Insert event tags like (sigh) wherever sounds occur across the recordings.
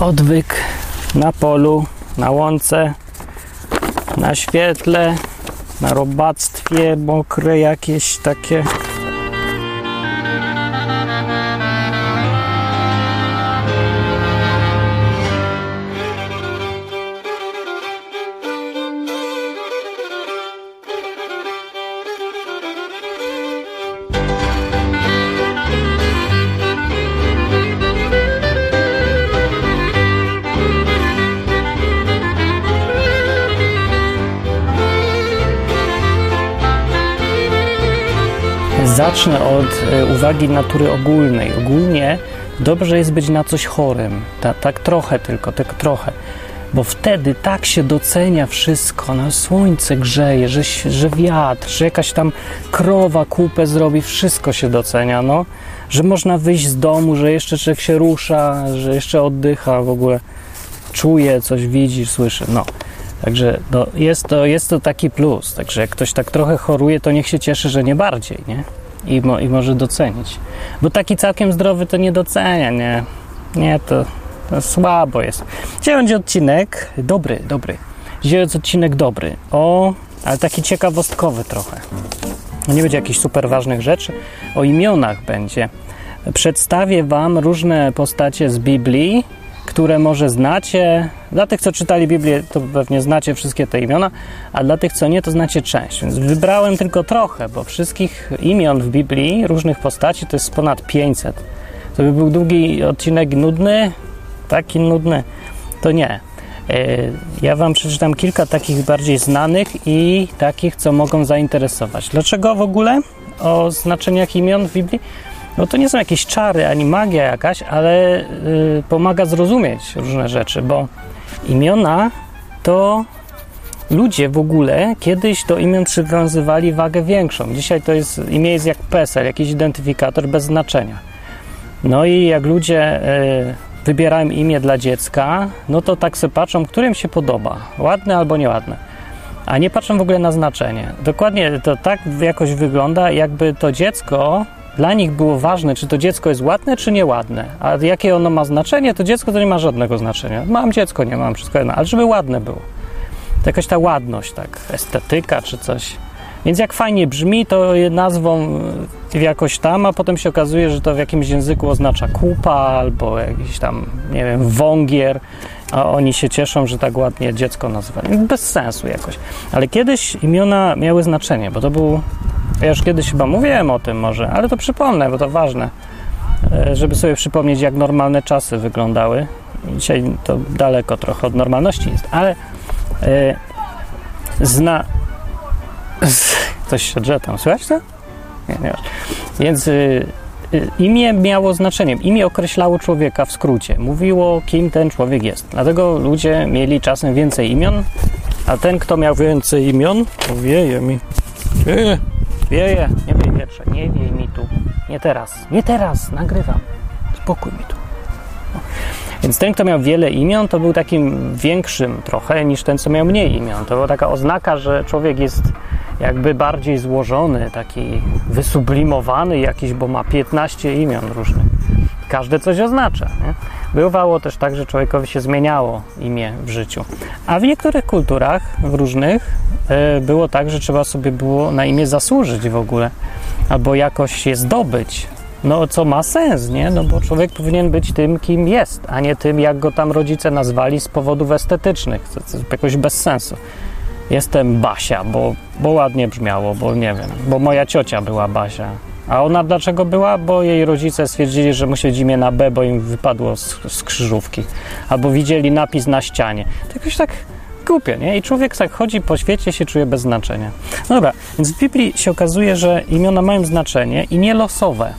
odwyk na polu, na łące, na świetle, na robactwie mokre jakieś takie. Zacznę od e, uwagi natury ogólnej. Ogólnie dobrze jest być na coś chorym. Ta, tak trochę tylko, tak trochę. Bo wtedy tak się docenia wszystko. No, słońce grzeje, że, że wiatr, że jakaś tam krowa kupę zrobi, wszystko się docenia. No. Że można wyjść z domu, że jeszcze człowiek się rusza, że jeszcze oddycha w ogóle. Czuje, coś widzi, słyszy. No. Także no, jest, to, jest to taki plus. Także jak ktoś tak trochę choruje, to niech się cieszy, że nie bardziej, nie? I, mo, i może docenić. Bo taki całkiem zdrowy to nie docenia, nie? Nie, to, to słabo jest. Dzisiaj będzie odcinek dobry, dobry. Dzisiaj jest odcinek dobry. O, ale taki ciekawostkowy trochę. Nie będzie jakichś super ważnych rzeczy. O imionach będzie. Przedstawię Wam różne postacie z Biblii, które może znacie. Dla tych, co czytali Biblię, to pewnie znacie wszystkie te imiona, a dla tych, co nie, to znacie część. Więc wybrałem tylko trochę, bo wszystkich imion w Biblii, różnych postaci, to jest ponad 500. To by był długi odcinek nudny, taki nudny, to nie. Ja Wam przeczytam kilka takich bardziej znanych i takich, co mogą zainteresować. Dlaczego w ogóle o znaczeniach imion w Biblii? No to nie są jakieś czary ani magia jakaś, ale y, pomaga zrozumieć różne rzeczy, bo imiona to ludzie w ogóle kiedyś do imion przywiązywali wagę większą. Dzisiaj to jest imię jest jak PESEL, jakiś identyfikator bez znaczenia. No i jak ludzie y, wybierają imię dla dziecka, no to tak sobie patrzą, którym się podoba, ładne albo nieładne. A nie patrzą w ogóle na znaczenie. Dokładnie to tak jakoś wygląda, jakby to dziecko dla nich było ważne, czy to dziecko jest ładne, czy nieładne. A jakie ono ma znaczenie, to dziecko to nie ma żadnego znaczenia. Mam dziecko, nie mam, wszystko jedno, ale żeby ładne było. To jakaś ta ładność, tak, estetyka czy coś. Więc jak fajnie brzmi, to nazwą jakoś tam, a potem się okazuje, że to w jakimś języku oznacza kupa albo jakiś tam, nie wiem, wągier, a oni się cieszą, że tak ładnie dziecko nazwali. Bez sensu jakoś. Ale kiedyś imiona miały znaczenie, bo to był ja już kiedyś chyba mówiłem o tym może, ale to przypomnę, bo to ważne, e, żeby sobie przypomnieć, jak normalne czasy wyglądały. Dzisiaj to daleko trochę od normalności jest, ale e, zna... Coś się drze tam, słychać to? Nie, nie. Więc y, y, imię miało znaczenie. Imię określało człowieka w skrócie. Mówiło, kim ten człowiek jest. Dlatego ludzie mieli czasem więcej imion, a ten, kto miał więcej imion, wieje mi, wieje, Wieje, nie wiej wietrze, nie wiej mi tu. Nie teraz, nie teraz, nagrywam. Spokój mi tu. Więc ten, kto miał wiele imion, to był takim większym trochę niż ten, co miał mniej imion. To była taka oznaka, że człowiek jest jakby bardziej złożony, taki wysublimowany jakiś, bo ma 15 imion różnych. Każde coś oznacza. Nie? Bywało też tak, że człowiekowi się zmieniało imię w życiu. A w niektórych kulturach, w różnych, e, było tak, że trzeba sobie było na imię zasłużyć w ogóle, albo jakoś je zdobyć. No, co ma sens, nie? No, bo człowiek powinien być tym, kim jest, a nie tym, jak go tam rodzice nazwali z powodów estetycznych. Jakoś bez sensu. Jestem Basia, bo, bo ładnie brzmiało, bo nie wiem, bo moja ciocia była Basia. A ona dlaczego była? Bo jej rodzice stwierdzili, że musi imię na B, bo im wypadło z, z krzyżówki. Albo widzieli napis na ścianie. To jakoś tak głupio, nie? I człowiek tak chodzi po świecie, się czuje bez znaczenia. Dobra, więc w Biblii się okazuje, że imiona mają znaczenie i nie losowe.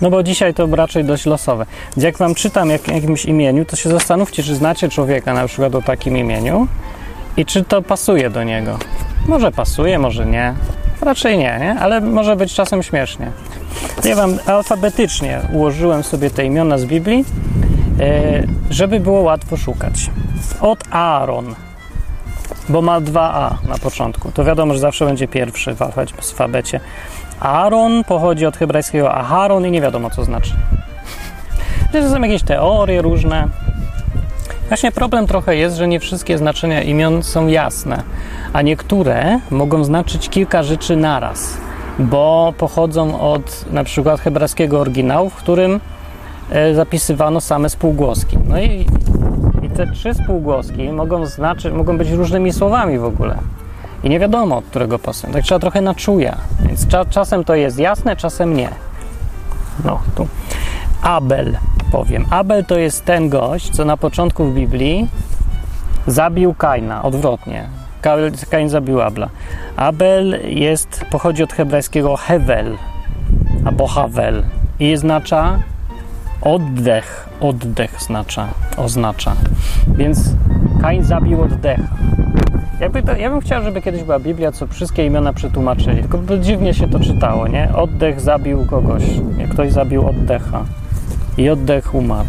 No bo dzisiaj to raczej dość losowe. Więc jak wam czytam jak, jakimś imieniu, to się zastanówcie, czy znacie człowieka na przykład o takim imieniu i czy to pasuje do niego. Może pasuje, może nie. Raczej nie, nie? ale może być czasem śmiesznie. Ja wam alfabetycznie ułożyłem sobie te imiona z Biblii, e, żeby było łatwo szukać. Od Aaron, bo ma dwa A na początku. To wiadomo, że zawsze będzie pierwszy w alfabecie. Aaron pochodzi od hebrajskiego Aharon i nie wiadomo co znaczy. To są jakieś teorie różne. Właśnie problem trochę jest, że nie wszystkie znaczenia imion są jasne, a niektóre mogą znaczyć kilka rzeczy naraz, bo pochodzą od na przykład hebrajskiego oryginału, w którym e, zapisywano same spółgłoski. No i, i te trzy spółgłoski mogą, znaczyć, mogą być różnymi słowami w ogóle. I nie wiadomo, od którego pasują. Tak trzeba trochę na czuja. Więc cza, czasem to jest jasne, czasem nie. No, tu. Abel, powiem. Abel to jest ten gość, co na początku w Biblii zabił Kaina, odwrotnie. Kain zabił Abla. Abel jest, pochodzi od hebrajskiego hevel, albo havel i oznacza oddech, oddech znacza, oznacza. Więc Kain zabił oddecha. Jakby to, ja bym chciał, żeby kiedyś była Biblia, co wszystkie imiona przetłumaczyli, tylko dziwnie się to czytało, nie? Oddech zabił kogoś, ktoś zabił oddecha i oddech umarł.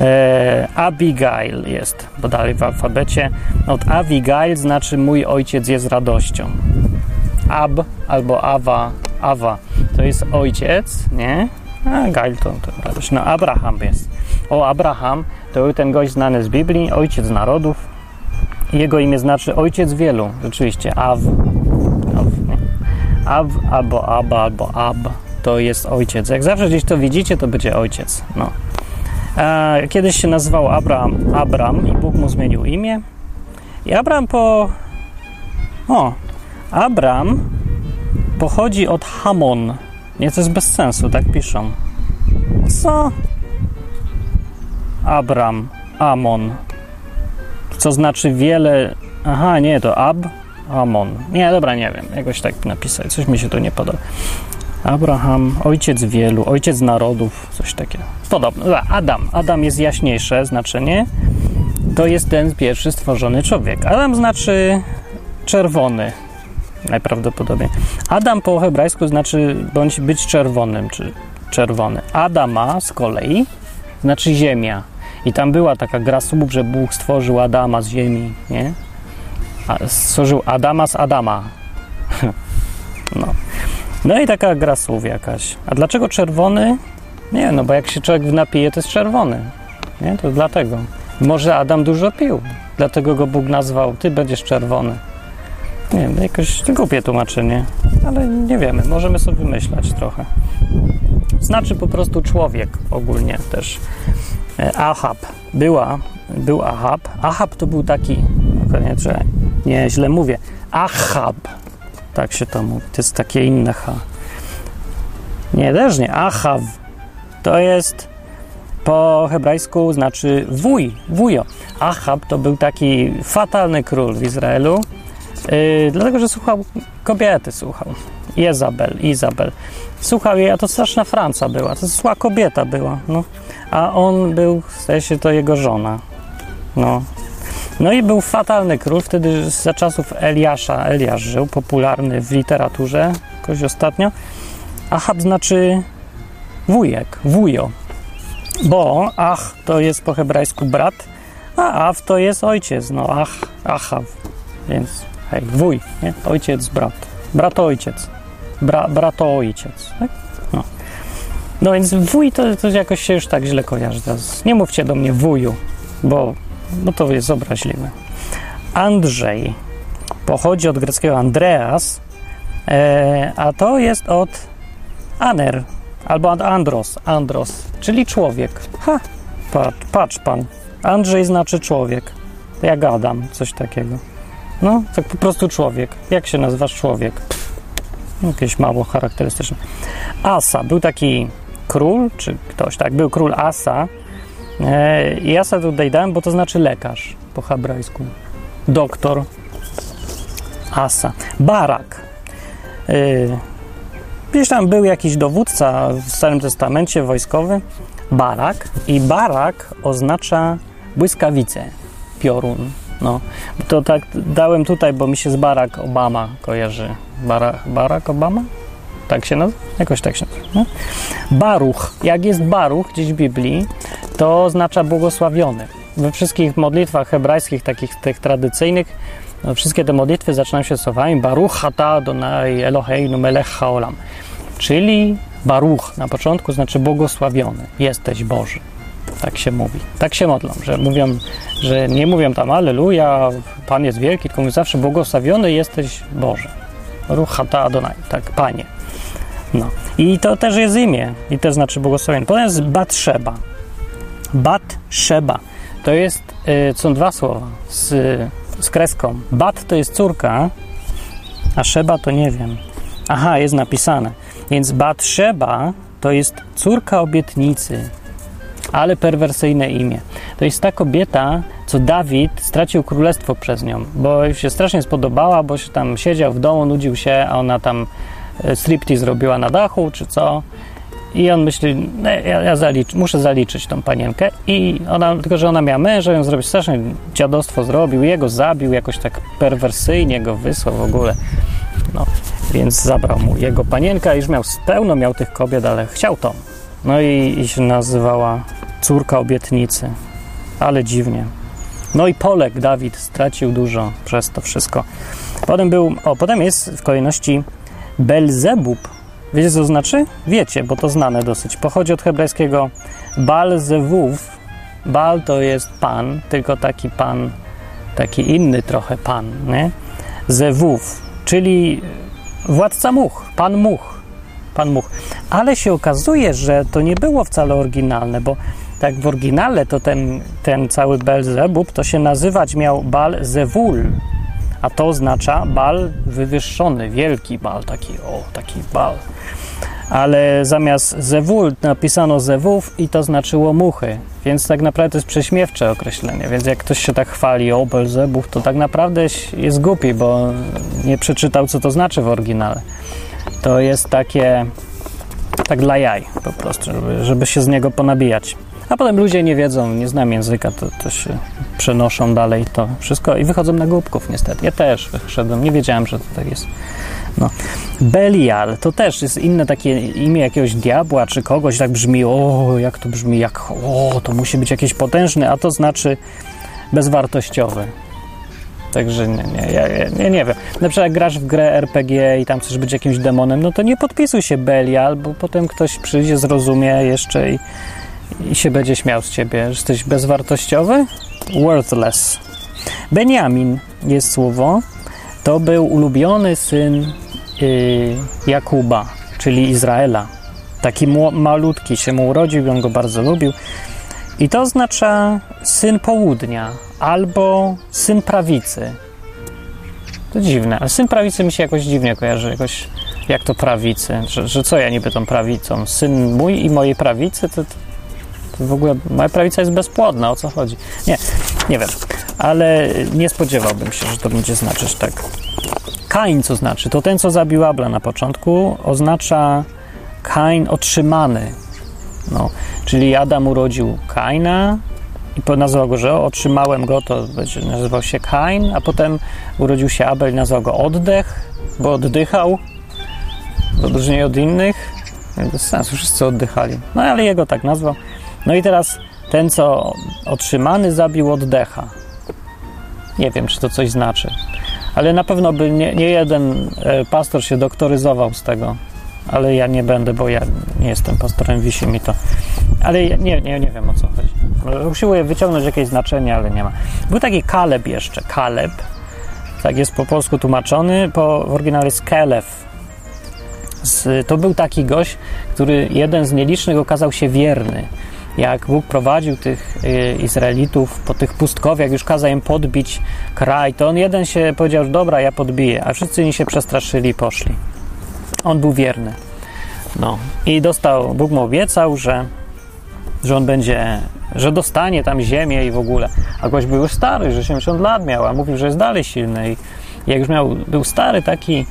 E, Abigail jest, bo dalej w alfabecie. Od Abigail znaczy mój ojciec jest radością. Ab albo Awa, Awa to jest ojciec, nie? A Gail to, to radość. No Abraham jest. O, Abraham to był ten gość znany z Biblii, ojciec narodów. Jego imię znaczy ojciec wielu, rzeczywiście. Aw. Aw, nie? Aw albo Aba albo Ab to jest ojciec. Jak zawsze gdzieś to widzicie, to będzie ojciec. No. A kiedyś się nazywał Abraham Abram i Bóg mu zmienił imię. I Abram po. O, Abram pochodzi od Hamon. Nie, to jest bez sensu, tak piszą. Co? Abram, Amon. Co znaczy wiele. Aha, nie, to Ab, Amon. Nie, dobra, nie wiem. Jakoś tak napisać. Coś mi się tu nie podoba. Abraham, ojciec wielu, ojciec narodów, coś takiego. Podobno. Adam. Adam jest jaśniejsze znaczenie. To jest ten pierwszy stworzony człowiek. Adam znaczy czerwony. Najprawdopodobniej. Adam po hebrajsku znaczy bądź być czerwonym, czy czerwony. Adama z kolei znaczy ziemia. I tam była taka gra słów, że Bóg stworzył Adama z ziemi, nie? A, stworzył Adama z Adama. (laughs) no. No i taka gra słów jakaś. A dlaczego czerwony? Nie, no bo jak się człowiek napije, to jest czerwony. Nie, to dlatego. Może Adam dużo pił, dlatego go Bóg nazwał, ty będziesz czerwony. Nie wiem, jakoś głupie tłumaczenie, ale nie wiemy, możemy sobie wymyślać trochę. Znaczy po prostu człowiek ogólnie też. Ahab. Była, był Ahab. Ahab to był taki, nie, że nie źle mówię, Ahab. Tak się to mówi. To jest takie inne H. Nie, też nie. Ahaw. To jest po hebrajsku znaczy wuj, wujo. Ahab to był taki fatalny król w Izraelu, yy, dlatego, że słuchał kobiety, słuchał. Jezabel, Izabel. Słuchał jej, a to straszna Franca była, to zła kobieta była, no. A on był, zdaje się, to jego żona. No. No i był fatalny król, wtedy za czasów Eliasza, Eliasz żył, popularny w literaturze, jakoś ostatnio. Ahab znaczy wujek, wujo. Bo Ach to jest po hebrajsku brat, a Aw to jest ojciec, no Ach, Achaw. Więc hej, wuj, nie? Ojciec, brat. Brat ojciec. Bra, brato ojciec. Tak? No. no więc wuj to, to jakoś się już tak źle kojarzy. Teraz. Nie mówcie do mnie wuju, bo, bo to jest obraźliwe. Andrzej pochodzi od greckiego Andreas, e, a to jest od aner, albo od andros, andros, czyli człowiek. Ha, patrz, patrz pan. Andrzej znaczy człowiek. Ja gadam, coś takiego. No, tak po prostu człowiek. Jak się nazywasz człowiek? Jakieś mało charakterystyczne. Asa, był taki król, czy ktoś, tak, był król Asa. E, I Asa tutaj dałem, bo to znaczy lekarz po hebrajsku. Doktor. Asa. Barak. E, Gdzieś tam był jakiś dowódca w Starym Testamencie wojskowy, Barak, i Barak oznacza błyskawice, piorun. No, to tak dałem tutaj, bo mi się z Barack Obama kojarzy. Bara, Barack Obama? Tak się nazywa? Jakoś tak się nazywa. Baruch. Jak jest Baruch gdzieś w Biblii, to oznacza błogosławiony. We wszystkich modlitwach hebrajskich, takich tych tradycyjnych, no, wszystkie te modlitwy zaczynają się słowami Baruch ata Adonai Eloheinu melech haolam. Czyli Baruch na początku znaczy błogosławiony. Jesteś Boży. Tak się mówi. Tak się modlą, że mówią, że nie mówią tam Aleluja, Pan jest wielki, tylko mówią zawsze błogosławiony jesteś Boże. Ruchata Adonai, tak, Panie. No. I to też jest imię, i to znaczy błogosławiony. Potem jest Batrzeba. Bat-Szeba. To jest, y, są dwa słowa z, z kreską. Bat to jest córka, a Szeba to nie wiem. Aha, jest napisane. Więc Batrzeba to jest córka obietnicy, ale perwersyjne imię. To jest ta kobieta, co Dawid stracił królestwo przez nią, bo się strasznie spodobała, bo się tam siedział w domu, nudził się, a ona tam e, striptease zrobiła na dachu, czy co. I on myśli, no, ja, ja zalicz, muszę zaliczyć tą panienkę. I ona, tylko że ona miała męża, ją zrobił strasznie dziadostwo zrobił, jego zabił, jakoś tak perwersyjnie go wysłał w ogóle. No, więc zabrał mu jego panienka, już miał pełno miał tych kobiet, ale chciał to. No i, i się nazywała córka obietnicy. Ale dziwnie. No i Polek Dawid stracił dużo przez to wszystko. Potem był, o, potem jest w kolejności Belzebub. Wiecie, co to znaczy? Wiecie, bo to znane dosyć. Pochodzi od hebrajskiego Balzewów. Bal to jest pan, tylko taki pan, taki inny trochę pan, nie? Zewów, czyli władca much, pan much, pan much. Ale się okazuje, że to nie było wcale oryginalne, bo tak w oryginale to ten, ten cały Belzebub to się nazywać miał Bal Zewul, a to oznacza bal wywyższony, wielki bal, taki o, taki bal. Ale zamiast Zewul napisano Zewów i to znaczyło muchy, więc tak naprawdę to jest prześmiewcze określenie. Więc jak ktoś się tak chwali o Belzebub, to tak naprawdę jest głupi, bo nie przeczytał, co to znaczy w oryginale. To jest takie tak dla jaj po prostu, żeby, żeby się z niego ponabijać. A potem ludzie nie wiedzą, nie znam języka, to, to się przenoszą dalej to wszystko i wychodzą na głupków niestety. Ja też wyszedłem, nie wiedziałem, że to tak jest. No. Belial to też jest inne takie imię jakiegoś diabła czy kogoś, tak brzmi, o, jak to brzmi, jak, o, to musi być jakieś potężne, a to znaczy bezwartościowy. Także nie, nie, ja, nie, nie wiem. Na przykład jak grasz w grę RPG i tam chcesz być jakimś demonem, no to nie podpisuj się Belial, bo potem ktoś przyjdzie, zrozumie jeszcze i, i się będzie śmiał z ciebie, że jesteś bezwartościowy? Worthless. Benjamin jest słowo. To był ulubiony syn yy, Jakuba, czyli Izraela. Taki malutki się mu urodził, on go bardzo lubił. I to oznacza syn południa albo syn prawicy. To dziwne, ale syn prawicy mi się jakoś dziwnie kojarzy, jakoś jak to prawicy, że, że co ja niby tą prawicą? Syn mój i mojej prawicy? To, to w ogóle moja prawica jest bezpłodna, o co chodzi? Nie, nie wiem, ale nie spodziewałbym się, że to będzie znaczyć tak. Kain co znaczy? To ten, co zabił Abla na początku, oznacza Kain otrzymany. No, czyli Adam urodził Kaina i nazwał go, że otrzymałem go, to nazywał się Kain, a potem urodził się Abel i nazwał go Oddech, bo oddychał, w odróżnieniu od innych. Bez sensu, wszyscy oddychali. No ale jego tak nazwał. No i teraz ten, co otrzymany, zabił oddecha. Nie wiem, czy to coś znaczy. Ale na pewno by nie, nie jeden e, pastor się doktoryzował z tego. Ale ja nie będę, bo ja nie jestem pastorem, wisi mi to. Ale ja nie, nie, nie wiem o co chodzi. Usiłuję wyciągnąć jakieś znaczenie, ale nie ma. Był taki Kaleb jeszcze. Kaleb. Tak jest po polsku tłumaczony. Po, w oryginale jest Kelef. To był taki gość, który jeden z nielicznych okazał się wierny jak Bóg prowadził tych y, Izraelitów po tych pustkowiach, już kazał im podbić kraj, to on jeden się powiedział, dobra, ja podbiję, a wszyscy inni się przestraszyli i poszli. On był wierny. No. I dostał, Bóg mu obiecał, że, że on będzie, że dostanie tam ziemię i w ogóle. A gość był już stary, że 70 lat miał, a mówił, że jest dalej silny. I jak już miał, był stary taki,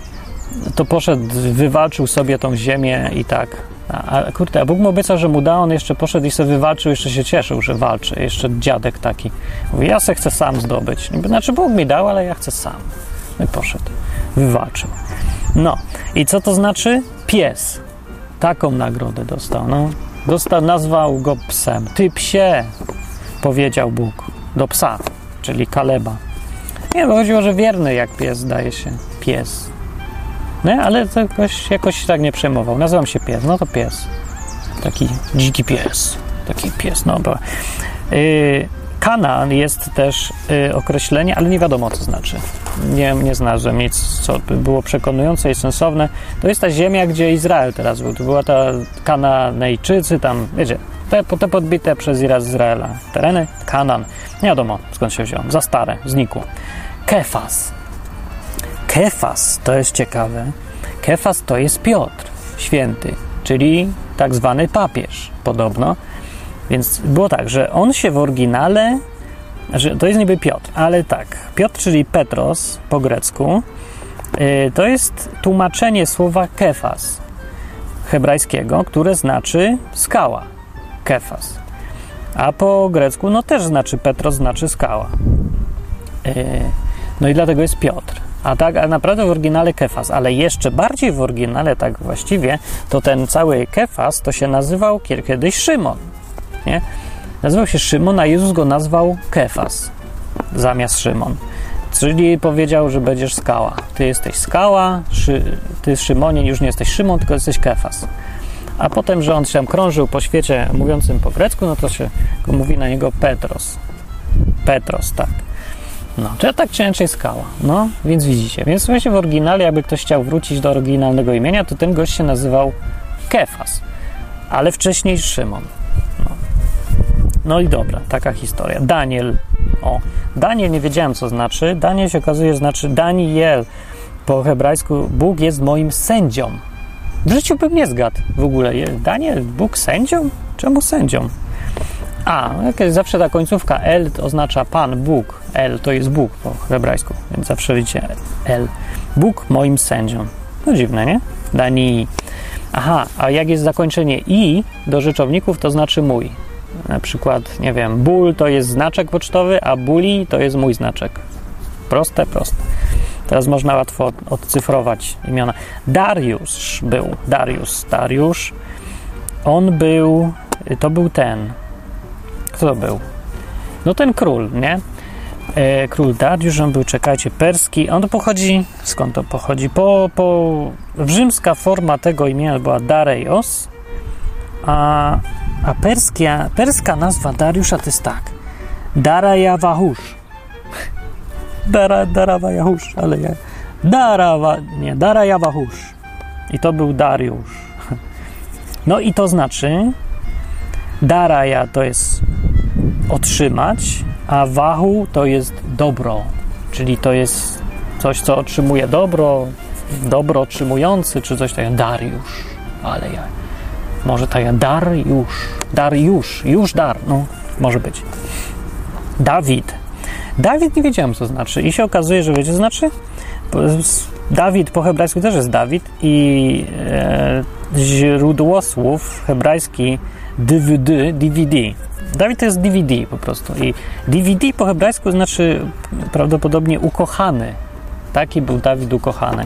to poszedł, wywalczył sobie tą ziemię i tak a, a kurde, a Bóg mu obiecał, że mu da, on jeszcze poszedł i sobie wywalczył, jeszcze się cieszył, że walczy. Jeszcze dziadek taki. Mówi, ja se chcę sam zdobyć. Znaczy Bóg mi dał, ale ja chcę sam. No i poszedł. Wywalczył. No. I co to znaczy? Pies. Taką nagrodę dostał. No. Dostał, nazwał go psem. Ty psie, powiedział Bóg. Do psa, czyli Kaleba. Nie, bo chodziło, że wierny jak pies, zdaje się. Pies. Ale jakoś, jakoś tak nie przejmował. Nazywam się pies, no to pies. Taki dziki pies. taki pies, no bo... Yy, Kanaan jest też y, określenie, ale nie wiadomo, co znaczy. Nie, nie znalazłem nic, co by było przekonujące i sensowne. To jest ta ziemia, gdzie Izrael teraz był. To była ta Kananejczycy, tam, wiecie, te, te podbite przez Izraela tereny, Kanan. Nie wiadomo, skąd się wziął. Za stare, znikło. Kefas. Kefas, to jest ciekawe. Kefas to jest Piotr, święty, czyli tak zwany papież, podobno. Więc było tak, że on się w oryginale, że to jest niby Piotr, ale tak, Piotr, czyli Petros po grecku, yy, to jest tłumaczenie słowa kefas hebrajskiego, które znaczy skała. Kefas. A po grecku, no też znaczy Petros, znaczy skała. Yy, no i dlatego jest Piotr. A tak a naprawdę w oryginale Kefas, ale jeszcze bardziej w oryginale, tak właściwie, to ten cały Kefas to się nazywał kiedyś Szymon nie? Nazywał się Szymon, a Jezus go nazwał Kefas zamiast Szymon. Czyli powiedział, że będziesz skała. Ty jesteś skała, szy, ty Szymonie już nie jesteś Szymon, tylko jesteś Kefas. A potem, że on się tam krążył po świecie mówiącym po grecku, no to się mówi na niego Petros. Petros, tak. No, czy tak inaczej skała. No, więc widzicie. Więc właśnie w oryginale, jakby ktoś chciał wrócić do oryginalnego imienia, to ten gość się nazywał Kefas, ale wcześniej Szymon. No i dobra, taka historia. Daniel. O, Daniel nie wiedziałem, co znaczy. Daniel się okazuje, znaczy Daniel. Po hebrajsku Bóg jest moim sędzią. W życiu bym nie zgadł w ogóle. Daniel, Bóg sędzią? Czemu sędzią? A, jakaś zawsze ta końcówka L oznacza Pan, Bóg. L to jest Bóg po hebrajsku, więc zawsze widzicie L. Bóg moim sędzią. No dziwne, nie? Dani. Aha, a jak jest zakończenie I do rzeczowników, to znaczy mój. Na przykład, nie wiem, ból to jest znaczek pocztowy, a buli to jest mój znaczek. Proste, proste. Teraz można łatwo odcyfrować imiona. Dariusz był, Dariusz, Dariusz. On był, to był ten. Kto to był? No ten król, nie? E, król Dariusz, on był, czekajcie, perski. On to pochodzi, skąd to pochodzi? Po, po, rzymska forma tego imienia była Dareios, a a perskia, perska nazwa Dariusza to jest tak. Darajawahusz. Dara, Darawajahusz, ale ja. Darawa, nie, Darajawahusz. I to był Dariusz. No i to znaczy Daraja to jest otrzymać, a wahu to jest dobro, czyli to jest coś, co otrzymuje dobro, dobro otrzymujący, czy coś takiego. Dariusz, ale ja. Może tak, Dariusz. Dariusz, już dar, no, może być. Dawid. Dawid nie wiedziałem, co znaczy. I się okazuje, że wiecie, znaczy? Dawid po hebrajsku też jest Dawid i e, źródło słów hebrajski DVD, DVD. Dawid to jest DVD po prostu. I DVD po hebrajsku znaczy prawdopodobnie ukochany. Taki był Dawid ukochany.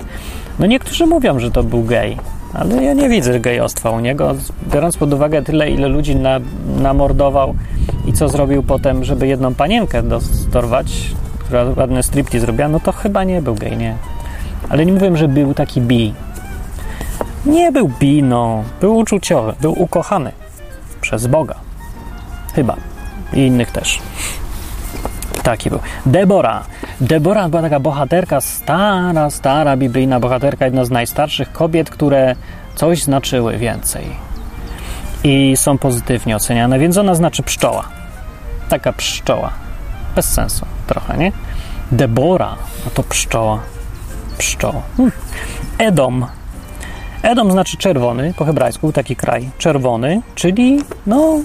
No niektórzy mówią, że to był gej. Ale ja nie widzę gejostwa u niego, biorąc pod uwagę tyle, ile ludzi na, namordował i co zrobił potem, żeby jedną panienkę dostorwać, która ładny striptease zrobiła, no to chyba nie był gej, nie. Ale nie mówiłem, że był taki bi. Nie był bi, no. Był uczuciowy, był ukochany przez Boga. Chyba. I innych też. Taki był. Debora. Debora była taka bohaterka, stara, stara biblijna bohaterka, jedna z najstarszych kobiet, które coś znaczyły więcej i są pozytywnie oceniane, więc ona znaczy pszczoła. Taka pszczoła. Bez sensu trochę, nie? Debora, no to pszczoła. Pszczoła. Hmm. Edom. Edom znaczy czerwony po hebrajsku, taki kraj czerwony, czyli no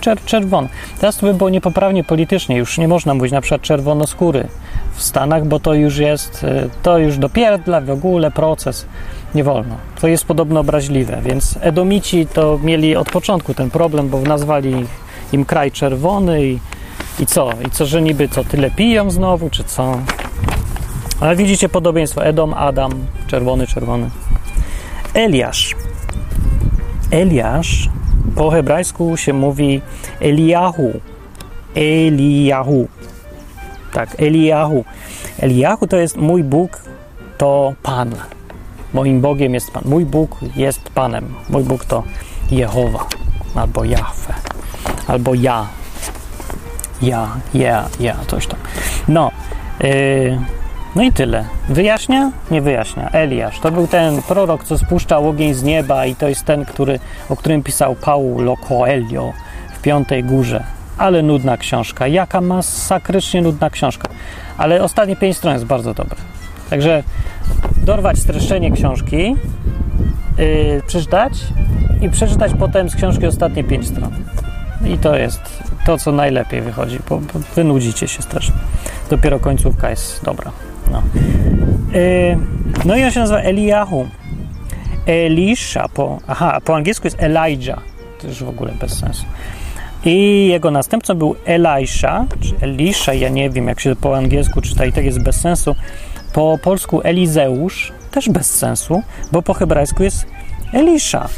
czer czerwony. Teraz to by było niepoprawnie politycznie, już nie można mówić na przykład czerwonoskóry w Stanach, bo to już jest, y, to już dopierdla w ogóle proces. Nie wolno. To jest podobno obraźliwe, więc Edomici to mieli od początku ten problem, bo nazwali im kraj czerwony i, i co? I co, że niby co, tyle piją znowu, czy co? Ale widzicie podobieństwo. Edom, Adam, czerwony, czerwony. Eliasz. Eliasz po hebrajsku się mówi Eliahu. Eliahu. Tak, Eliahu. Eliahu to jest mój Bóg, to Pan. Moim Bogiem jest Pan. Mój Bóg jest Panem. Mój Bóg to Jehowa albo Jahwe. albo ja. Ja, ja, ja, coś tam. No, yy, no i tyle. Wyjaśnia? Nie wyjaśnia. Eliasz to był ten prorok, co spuszczał ogień z nieba, i to jest ten, który, o którym pisał Paulo Coelho w Piątej Górze. Ale nudna książka. Jaka masakrycznie nudna książka. Ale ostatnie pięć stron jest bardzo dobre. Także dorwać streszczenie książki, yy, przeczytać i przeczytać potem z książki ostatnie pięć stron. I to jest to, co najlepiej wychodzi, bo, wynudzicie się strasznie. Dopiero końcówka jest dobra. No, yy, no i on się nazywa Eliahu. Elisha, po, aha, po angielsku jest Elijah. To już w ogóle bez sensu. I jego następcą był Elisha, czy Elisha, ja nie wiem jak się po angielsku czyta i tak jest bez sensu. Po polsku Elizeusz, też bez sensu, bo po hebrajsku jest Elisha.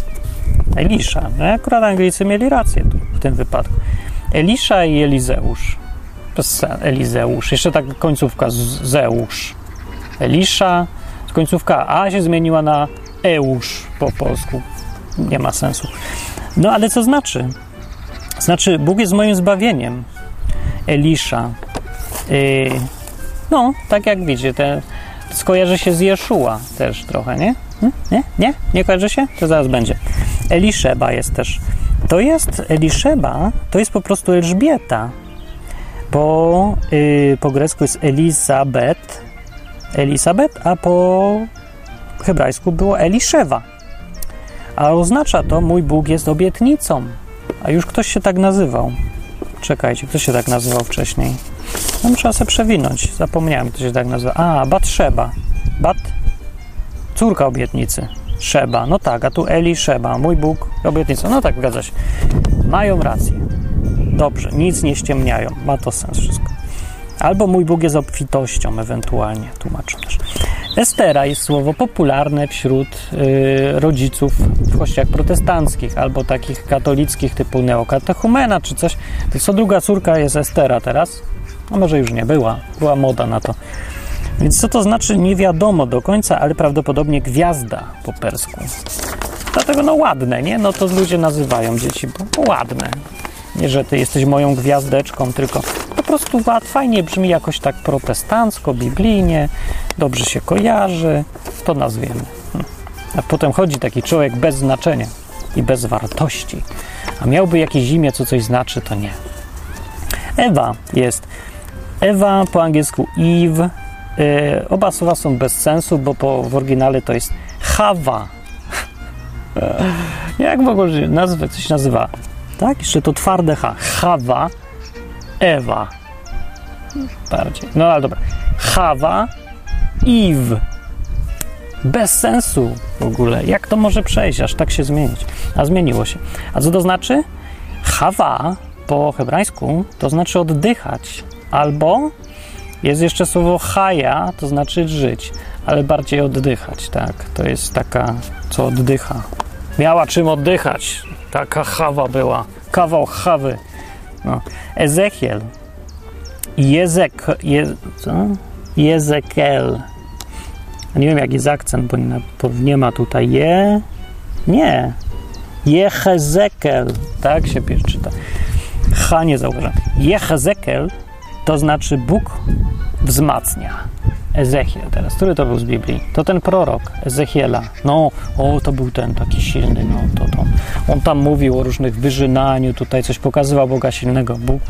Elisha. No, akurat Anglicy mieli rację tu, w tym wypadku. Elisha i Elizeusz. Elizeusz. Jeszcze tak końcówka Zeusz. Elisha. Końcówka A się zmieniła na Eusz po polsku. Nie ma sensu. No ale co znaczy? Znaczy, Bóg jest moim zbawieniem. Elisha. Yy, no, tak jak widzicie, te, skojarzy się z Jeszua też trochę, nie? Hm? Nie? Nie? Nie kojarzy się? To zaraz będzie. Eliszeba jest też. To jest Eliszeba, to jest po prostu Elżbieta, bo yy, po grecku jest Elizabeth, Elizabeth, a po hebrajsku było Eliszewa. A oznacza to, mój Bóg jest obietnicą. A już ktoś się tak nazywał. Czekajcie, kto się tak nazywał wcześniej? No, trzeba sobie przewinąć. Zapomniałem, kto się tak nazywa. A, Batrzeba. Bat? Córka obietnicy. Szeba. No tak, a tu Eli Szeba. Mój Bóg obietnica. No tak, zgadza się. Mają rację. Dobrze, nic nie ściemniają. Ma to sens wszystko. Albo mój Bóg jest obfitością, ewentualnie tłumaczę też. Estera jest słowo popularne wśród y, rodziców w kościołach protestanckich albo takich katolickich typu neokatechumena czy coś. Co druga córka jest Estera teraz. No może już nie była, była moda na to. Więc co to znaczy nie wiadomo do końca, ale prawdopodobnie gwiazda po persku. Dlatego no ładne, nie? No to ludzie nazywają dzieci, bo ładne. Nie, że ty jesteś moją gwiazdeczką, tylko po prostu fajnie brzmi jakoś tak protestancko, biblijnie, dobrze się kojarzy, to nazwiemy. Hm. A potem chodzi taki człowiek bez znaczenia i bez wartości. A miałby jakieś imię, co coś znaczy, to nie. Ewa jest. Ewa po angielsku Eve. Yy, oba słowa są bez sensu, bo po, w oryginale to jest Hawa. (laughs) Jak w ogóle nazwę, coś nazywa tak? Jeszcze to twarde H. Hawa, Ewa. Bardziej. No ale dobra. Hawa, Eve. Bez sensu w ogóle. Jak to może przejść, aż tak się zmienić? A zmieniło się. A co to znaczy? Hawa po hebrajsku to znaczy oddychać. Albo jest jeszcze słowo haja, to znaczy żyć, ale bardziej oddychać, tak? To jest taka, co oddycha. Miała czym oddychać. Taka chawa była. Kawał chawy. No. Ezechiel. Jezek. Je, co? Jezekel. Nie wiem, jaki jest akcent, bo nie, bo nie ma tutaj je. Nie. Jehezekel. Tak się czyta. H nie zauważam. Jehezekel to znaczy Bóg wzmacnia. Ezechiel teraz, który to był z Biblii? To ten prorok Ezechiela. No, o, to był ten taki silny, no, to, to. On tam mówił o różnych wyżynaniu, tutaj coś pokazywał Boga silnego. Bóg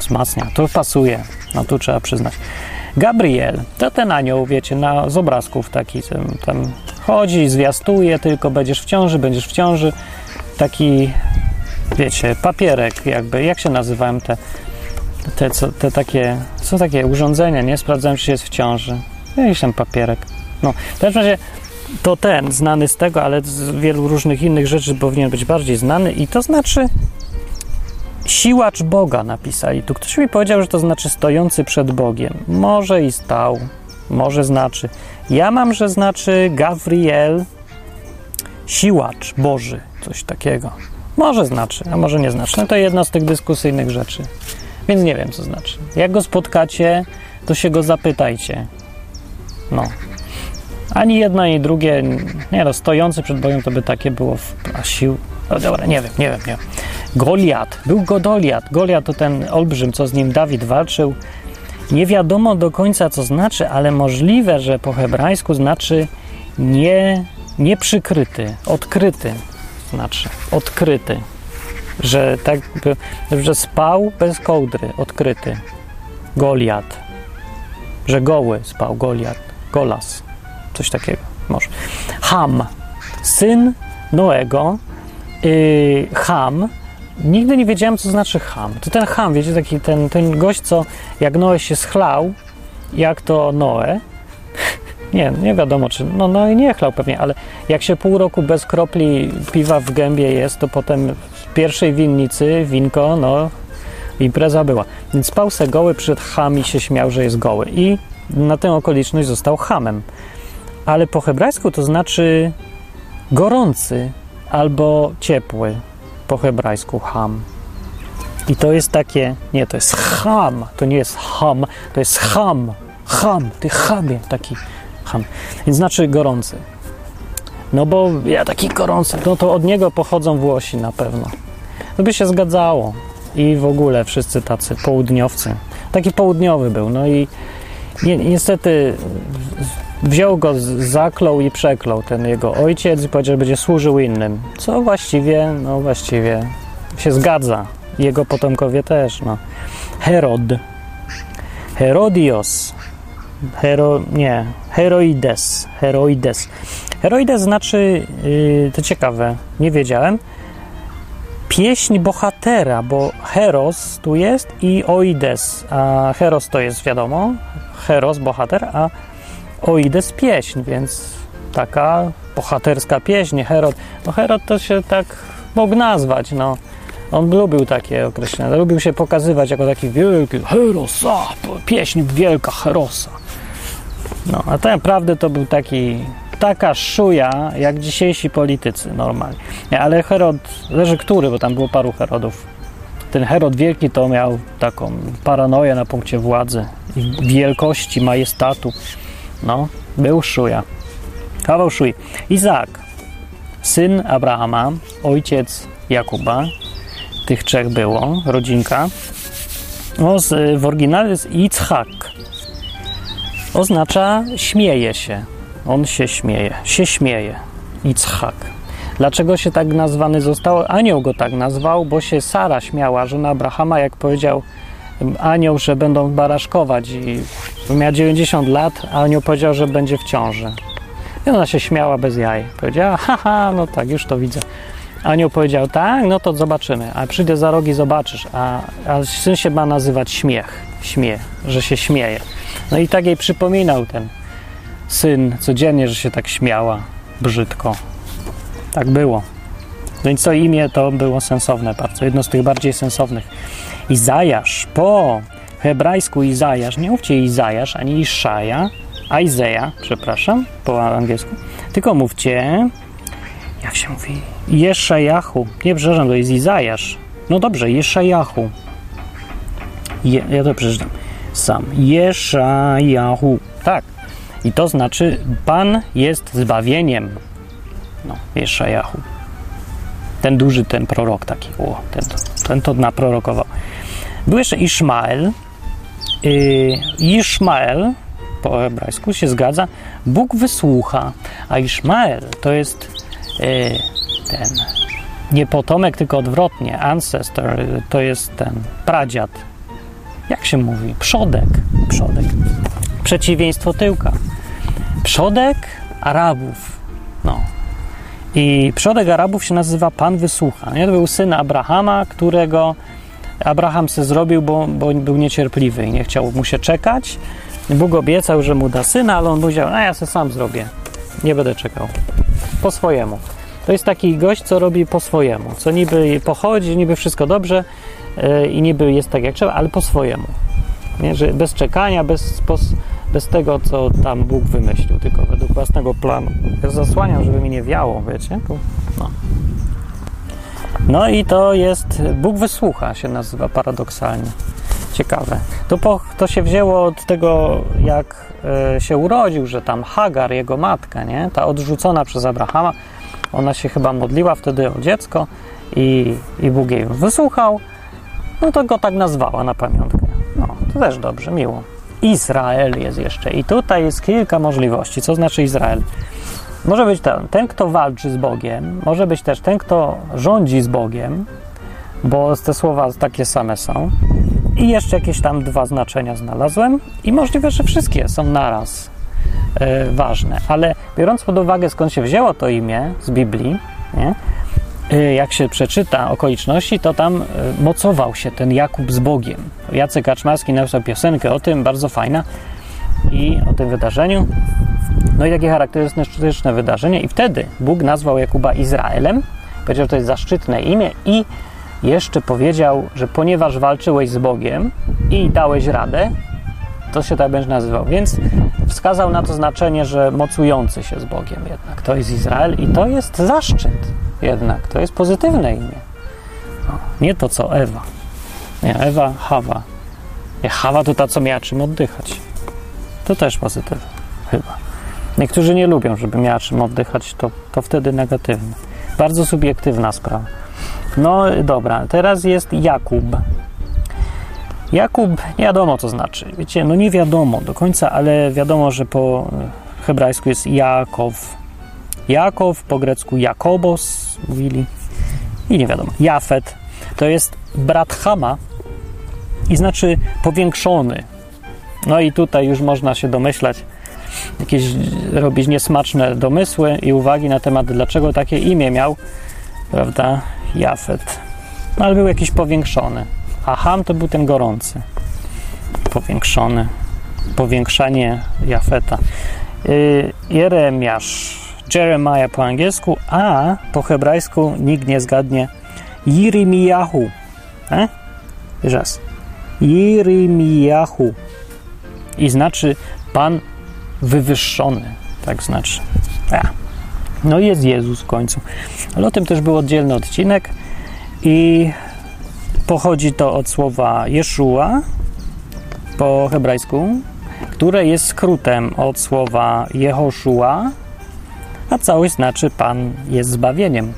wzmacnia. To pasuje, no tu trzeba przyznać. Gabriel, to ten anioł, wiecie, na, z obrazków taki, tam, tam chodzi, zwiastuje, tylko będziesz w ciąży, będziesz w ciąży. Taki, wiecie, papierek jakby, jak się nazywałem te te, co, te takie, są takie urządzenia, nie? Sprawdzałem, czy jest w ciąży. Jakiś tam papierek. No, w każdym razie to ten, znany z tego, ale z wielu różnych innych rzeczy powinien być bardziej znany i to znaczy siłacz Boga napisali. Tu ktoś mi powiedział, że to znaczy stojący przed Bogiem. Może i stał, może znaczy. Ja mam, że znaczy Gabriel, siłacz Boży, coś takiego. Może znaczy, a może nie znaczy. No to jedna z tych dyskusyjnych rzeczy. Więc nie wiem, co znaczy. Jak go spotkacie, to się go zapytajcie. No. Ani jedno, ani drugie, nie no, stojący przed bojem to by takie było, w, a sił, O, dobra, nie wiem, nie wiem, nie wiem. Goliat. Był Godoliat. Goliat to ten olbrzym, co z nim Dawid walczył. Nie wiadomo do końca, co znaczy, ale możliwe, że po hebrajsku znaczy nie, nieprzykryty, odkryty. Znaczy, odkryty. Że tak, że spał bez kołdry, odkryty. Goliat. Że goły spał, Goliat. Golas. Coś takiego, może. Ham. Syn Noego. Yy, Ham. Nigdy nie wiedziałem, co znaczy Ham. To ten Ham, wiecie, taki ten, ten gość, co jak Noe się schlał, jak to Noe. (laughs) Nie, nie wiadomo, czy. No, no i nie chlał pewnie, ale jak się pół roku bez kropli piwa w gębie jest, to potem pierwszej winnicy winko, no impreza była. Więc spał se goły, przed ham i się śmiał, że jest goły. I na tę okoliczność został hamem. Ale po hebrajsku to znaczy gorący albo ciepły. Po hebrajsku ham. I to jest takie, nie, to jest ham, to nie jest ham, to jest ham, ham, ty chamie, taki ham. Więc znaczy gorący. No bo ja taki gorący, no to od niego pochodzą Włosi na pewno. To by się zgadzało. I w ogóle wszyscy tacy południowcy. Taki południowy był. No i ni niestety wziął go, zaklął i przeklął ten jego ojciec i powiedział, że będzie służył innym. Co właściwie, no właściwie się zgadza. Jego potomkowie też, no. Herod. Herodios. Hero, nie, Heroides. Heroides. Heroides znaczy, yy, to ciekawe, nie wiedziałem, pieśń bohatera, bo Heros tu jest i Oides, a Heros to jest wiadomo, Heros bohater, a Oides pieśń, więc taka bohaterska pieśń, Herod. No Herod to się tak mógł nazwać, no. On lubił takie określenia, lubił się pokazywać jako taki wielki Heros, a, pieśń wielka Herosa. No, a tak naprawdę to był taki, taka szuja, jak dzisiejsi politycy normalnie. Nie, ale Herod, leży który, bo tam było paru Herodów. Ten Herod Wielki to miał taką paranoję na punkcie władzy wielkości, majestatu. No, był szuja. Kawał szuj. Izaak, syn Abrahama, ojciec Jakuba, tych trzech było, rodzinka. Z, w oryginale jest Yitzhak. Oznacza śmieje się. On się śmieje. Się śmieje. Yitzhak. Dlaczego się tak nazwany został? Anioł go tak nazwał, bo się Sara śmiała, żona Abrahama, jak powiedział anioł, że będą baraszkować i miała 90 lat, a anioł powiedział, że będzie w ciąży. I ona się śmiała bez jaj. Powiedziała, haha, no tak, już to widzę. Anioł powiedział, tak, no to zobaczymy, a przyjdę za rogi, zobaczysz. A, a syn się ma nazywać śmiech, śmiech, że się śmieje. No i tak jej przypominał ten syn codziennie, że się tak śmiała brzydko. Tak było. Więc to imię to było sensowne bardzo, jedno z tych bardziej sensownych. Izajasz, po hebrajsku Izajasz, nie mówcie Izajasz, ani Iszaja, Aizeja, przepraszam, po angielsku, tylko mówcie, jak się mówi, Jeszajahu. Nie, przepraszam, to jest Izajasz. No dobrze, Jeszajahu. Je, ja to przeczytam sam. Jeszajahu. Tak. I to znaczy, Pan jest zbawieniem. No, Jeszajahu. Ten duży, ten prorok taki. O, ten, ten to naprorokował. Był jeszcze Iszmael. Yy, Iszmael po hebrajsku się zgadza. Bóg wysłucha. A Iszmael to jest yy, ten nie potomek, tylko odwrotnie. Ancestor to jest ten pradziad. Jak się mówi? Przodek. Przodek. Przeciwieństwo tyłka. Przodek Arabów. No. I przodek Arabów się nazywa Pan Wysłucha. Nie? To był syn Abrahama, którego Abraham se zrobił, bo, bo był niecierpliwy i nie chciał mu się czekać. Bóg obiecał, że mu da syna, ale on powiedział, a ja se sam zrobię. Nie będę czekał. Po swojemu. To jest taki gość, co robi po swojemu. Co niby pochodzi, niby wszystko dobrze yy, i niby jest tak jak trzeba, ale po swojemu. Nie? Że bez czekania, bez, bez tego, co tam Bóg wymyślił, tylko według własnego planu. Ja zasłaniam, żeby mi nie wiało, wiecie? No. no i to jest, Bóg wysłucha się nazywa paradoksalnie. Ciekawe. To, po, to się wzięło od tego, jak e, się urodził, że tam Hagar, jego matka, nie? ta odrzucona przez Abrahama, Ona się chyba modliła wtedy o dziecko i, i Bóg jej wysłuchał, no to go tak nazwała na pamiątkę. No, to też dobrze, miło. Izrael jest jeszcze. I tutaj jest kilka możliwości. Co znaczy Izrael? Może być ten, ten, kto walczy z Bogiem, może być też ten, kto rządzi z Bogiem, bo te słowa takie same są. I jeszcze jakieś tam dwa znaczenia znalazłem, i możliwe, że wszystkie są naraz e, ważne. Ale biorąc pod uwagę, skąd się wzięło to imię z Biblii, nie? E, jak się przeczyta okoliczności, to tam e, mocował się ten Jakub z Bogiem. Jacek Kaczmarski napisał piosenkę o tym, bardzo fajna, i o tym wydarzeniu. No i takie charakterystyczne wydarzenie. I wtedy Bóg nazwał Jakuba Izraelem, powiedział, że to jest zaszczytne imię i jeszcze powiedział, że ponieważ walczyłeś z Bogiem i dałeś radę, to się tak będzie nazywał. Więc wskazał na to znaczenie, że mocujący się z Bogiem jednak. To jest Izrael i to jest zaszczyt jednak. To jest pozytywne imię. Nie to, co Ewa. Nie, Ewa, Hawa. Nie, Hawa to ta, co miała czym oddychać. To też pozytywne, chyba. Niektórzy nie lubią, żeby miała czym oddychać, to, to wtedy negatywne. Bardzo subiektywna sprawa. No dobra, teraz jest Jakub. Jakub, nie wiadomo co znaczy. Wiecie, no nie wiadomo do końca, ale wiadomo, że po hebrajsku jest Jakow. Jakow, po grecku Jakobos mówili. I nie wiadomo. Jafet to jest brat Hama i znaczy powiększony. No i tutaj już można się domyślać, jakieś robić niesmaczne domysły i uwagi na temat, dlaczego takie imię miał, prawda, Jafet. No, ale był jakiś powiększony. A Ham to był ten gorący. Powiększony. Powiększanie Jafeta. Yy, Jeremiasz. Jeremiah po angielsku, a po hebrajsku nikt nie zgadnie. Jirimiyahu. E? Raz. Jirimiyahu. I znaczy Pan wywyższony. Tak znaczy. A. No jest Jezus w końcu. Ale o tym też był oddzielny odcinek i pochodzi to od słowa Jeszua po hebrajsku, które jest skrótem od słowa Jehoszua, a całość znaczy Pan jest zbawieniem,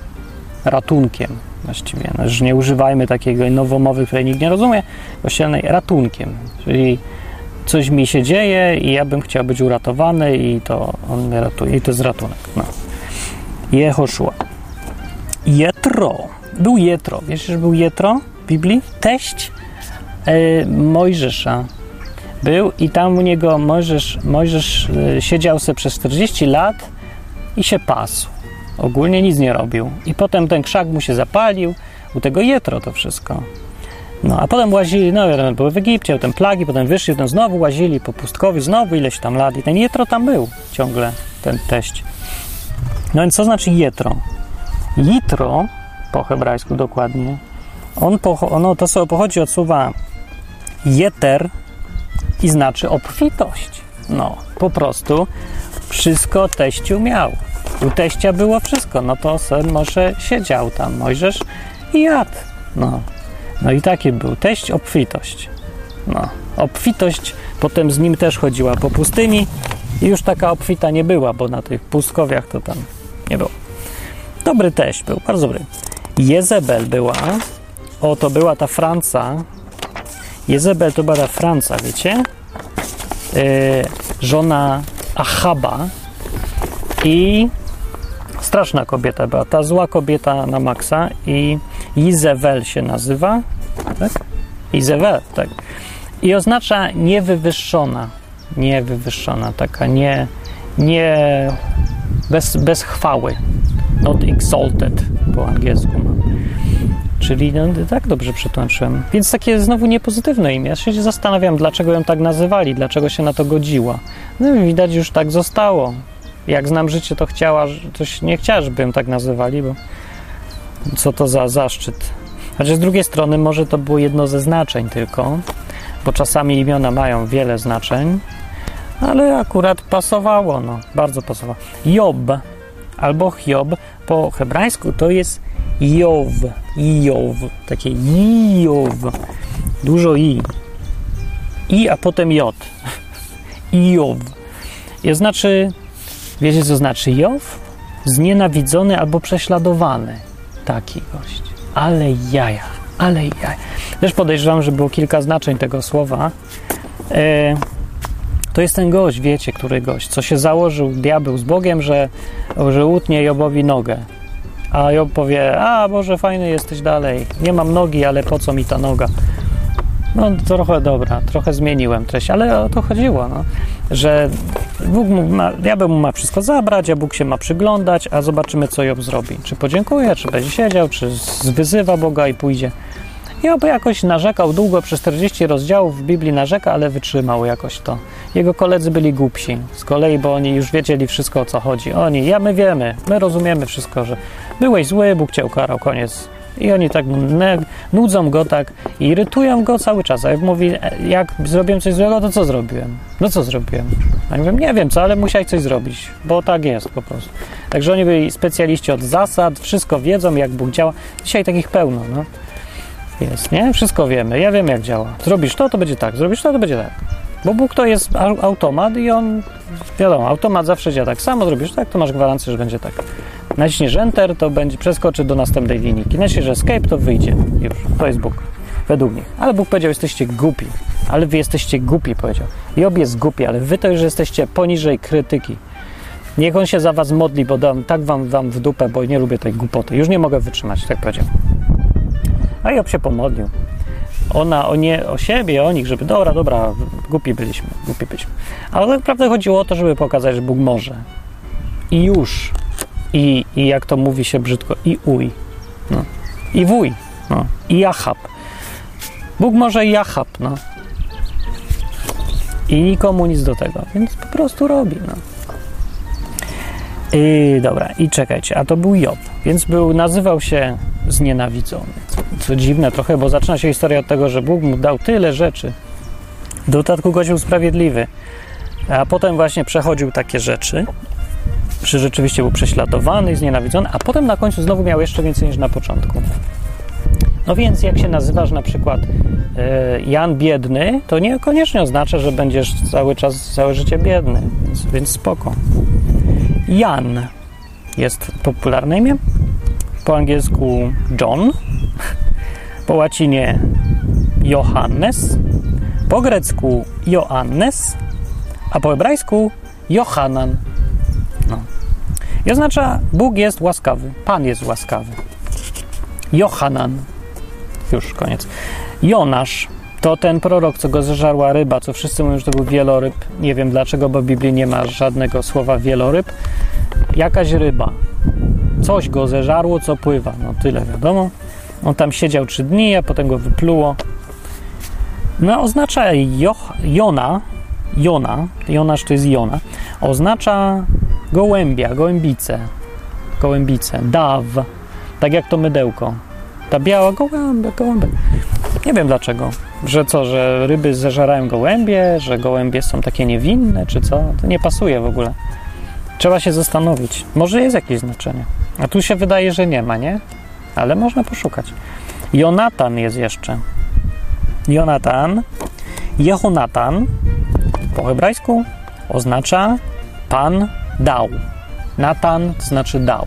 ratunkiem właściwie. No, że nie używajmy takiego nowomowy, której nikt nie rozumie, kościelnej, ratunkiem, czyli coś mi się dzieje i ja bym chciał być uratowany i to on mnie ratuje i to jest ratunek. No. Jehoszua. Jetro. Był Jetro. Wiesz, że był Jetro w Biblii? Teść e, Mojżesza. Był i tam u niego Mojżesz, Mojżesz e, siedział sobie przez 40 lat i się pasł. Ogólnie nic nie robił. I potem ten krzak mu się zapalił. U tego Jetro to wszystko. No, a potem łazili, no wiadomo, były w Egipcie, potem plagi, potem wyszli, potem znowu łazili po pustkowi, znowu ileś tam lat i ten Jetro tam był ciągle, ten teść. No więc co znaczy Jetro? Jitro, po hebrajsku dokładnie, on ono, to słowo pochodzi od słowa jeter i znaczy obfitość. No, po prostu wszystko teściu miał. U teścia było wszystko, no to sen może siedział tam Mojżesz i jadł. No, no i taki był. Teść, obfitość. No, obfitość, potem z nim też chodziła po pustyni i już taka obfita nie była, bo na tych pustkowiach to tam nie było. Dobry teść był, bardzo dobry. Jezebel była, o to była ta Franca. Jezebel to była ta Franca, wiecie? Yy, żona Achaba i straszna kobieta była, ta zła kobieta na maksa i Izewel się nazywa, tak? Izewel, tak. I oznacza niewywyższona, niewywyższona, taka nie, nie bez, bez chwały, not exalted po angielsku. Czyli no, tak dobrze przetłumaczyłem. Więc takie znowu niepozytywne imię. Ja się zastanawiam, dlaczego ją tak nazywali, dlaczego się na to godziła. No i widać, już tak zostało. Jak znam życie, to chciała, coś nie chciała, żeby ją tak nazywali, bo co to za zaszczyt. Chociaż z drugiej strony może to było jedno ze znaczeń tylko, bo czasami imiona mają wiele znaczeń, ale akurat pasowało, no, bardzo pasowało. Job albo Hiob po hebrajsku to jest Jow, Jow, takie Jow, dużo i. I, a potem J. (laughs) Jow. I znaczy, wiecie co znaczy Jow? znienawidzony albo prześladowany. Taki gość. Ale jaja, ale jaja. Też podejrzewam, że było kilka znaczeń tego słowa. E, to jest ten gość, wiecie, który gość, co się założył diabeł z Bogiem, że, że utnie Jobowi nogę. A Job powie, a Boże, fajny jesteś dalej, nie mam nogi, ale po co mi ta noga? No trochę dobra, trochę zmieniłem treść, ale o to chodziło, no, że Bóg mu ma, mu ma wszystko zabrać, a Bóg się ma przyglądać, a zobaczymy, co Job zrobi. Czy podziękuje, czy będzie siedział, czy wyzywa Boga i pójdzie. Job jakoś narzekał długo, przez 40 rozdziałów w Biblii narzeka, ale wytrzymał jakoś to. Jego koledzy byli głupsi z kolei, bo oni już wiedzieli wszystko o co chodzi. Oni, ja my wiemy, my rozumiemy wszystko, że byłeś zły, Bóg cię ukarał, koniec. I oni tak nudzą go tak i irytują go cały czas. A jak mówi, jak zrobiłem coś złego, to co zrobiłem? No co zrobiłem? A ja mówię, nie wiem co, ale musiałeś coś zrobić, bo tak jest po prostu. Także oni byli specjaliści od zasad, wszystko wiedzą, jak Bóg działa. Dzisiaj takich pełno, no. Jest, nie? Wszystko wiemy. Ja wiem, jak działa. Zrobisz to, to będzie tak. Zrobisz to, to będzie tak. Bo Bóg to jest automat i on, wiadomo, automat zawsze działa tak samo. Zrobisz tak, to masz gwarancję, że będzie tak. Naciśniesz Enter, to będzie przeskoczy do następnej linijki. Naciśniesz Escape, to wyjdzie. Już. To jest Bóg. Według nich. Ale Bóg powiedział, jesteście głupi. Ale wy jesteście głupi, powiedział. Job jest głupi, ale wy to już jesteście poniżej krytyki. Niech on się za was modli, bo dam, tak wam wam w dupę, bo nie lubię tej głupoty. Już nie mogę wytrzymać, tak powiedział. A Job się pomodlił. Ona o nie o siebie, o nich, żeby dobra, dobra, głupi byliśmy, głupi byliśmy. Ale tak naprawdę chodziło o to, żeby pokazać, że Bóg może. I już. I, i jak to mówi się brzydko, i uj. No. I wuj. No. I Jachab. Bóg może i Jachab, no. I nikomu nic do tego, więc po prostu robi, no. I dobra, i czekajcie, a to był Job, więc był, nazywał się znienawidzony. Co dziwne trochę, bo zaczyna się historia od tego, że Bóg mu dał tyle rzeczy. W dodatku gość był sprawiedliwy, a potem właśnie przechodził takie rzeczy, że rzeczywiście był prześladowany znienawidzony, a potem na końcu znowu miał jeszcze więcej niż na początku. No więc jak się nazywasz na przykład e, Jan biedny, to niekoniecznie oznacza, że będziesz cały czas, całe życie biedny, więc, więc spoko. Jan jest popularne imię, po angielsku John, po łacinie Johannes, po grecku Joannes, a po hebrajsku Johanan. No. I oznacza Bóg jest łaskawy, Pan jest łaskawy. Johanan. Już koniec. Jonasz to ten prorok, co go zeżarła ryba, co wszyscy mówią, że to był wieloryb. Nie wiem dlaczego, bo w Biblii nie ma żadnego słowa wieloryb. Jakaś ryba. Coś go zeżarło, co pływa. No tyle wiadomo. On tam siedział trzy dni, a potem go wypluło. No oznacza jo, Jona, Jona, Jonasz to jest Jona, oznacza gołębia, gołębice, gołębice, daw, tak jak to mydełko. Ta biała gołębia, gołębia. Nie wiem dlaczego. Że co, że ryby zeżerają gołębie, że gołębie są takie niewinne, czy co? To nie pasuje w ogóle. Trzeba się zastanowić. Może jest jakieś znaczenie. A tu się wydaje, że nie ma, nie? Ale można poszukać. Jonatan jest jeszcze. Jonatan, Jehonatan po hebrajsku oznacza Pan dał. Natan znaczy dał.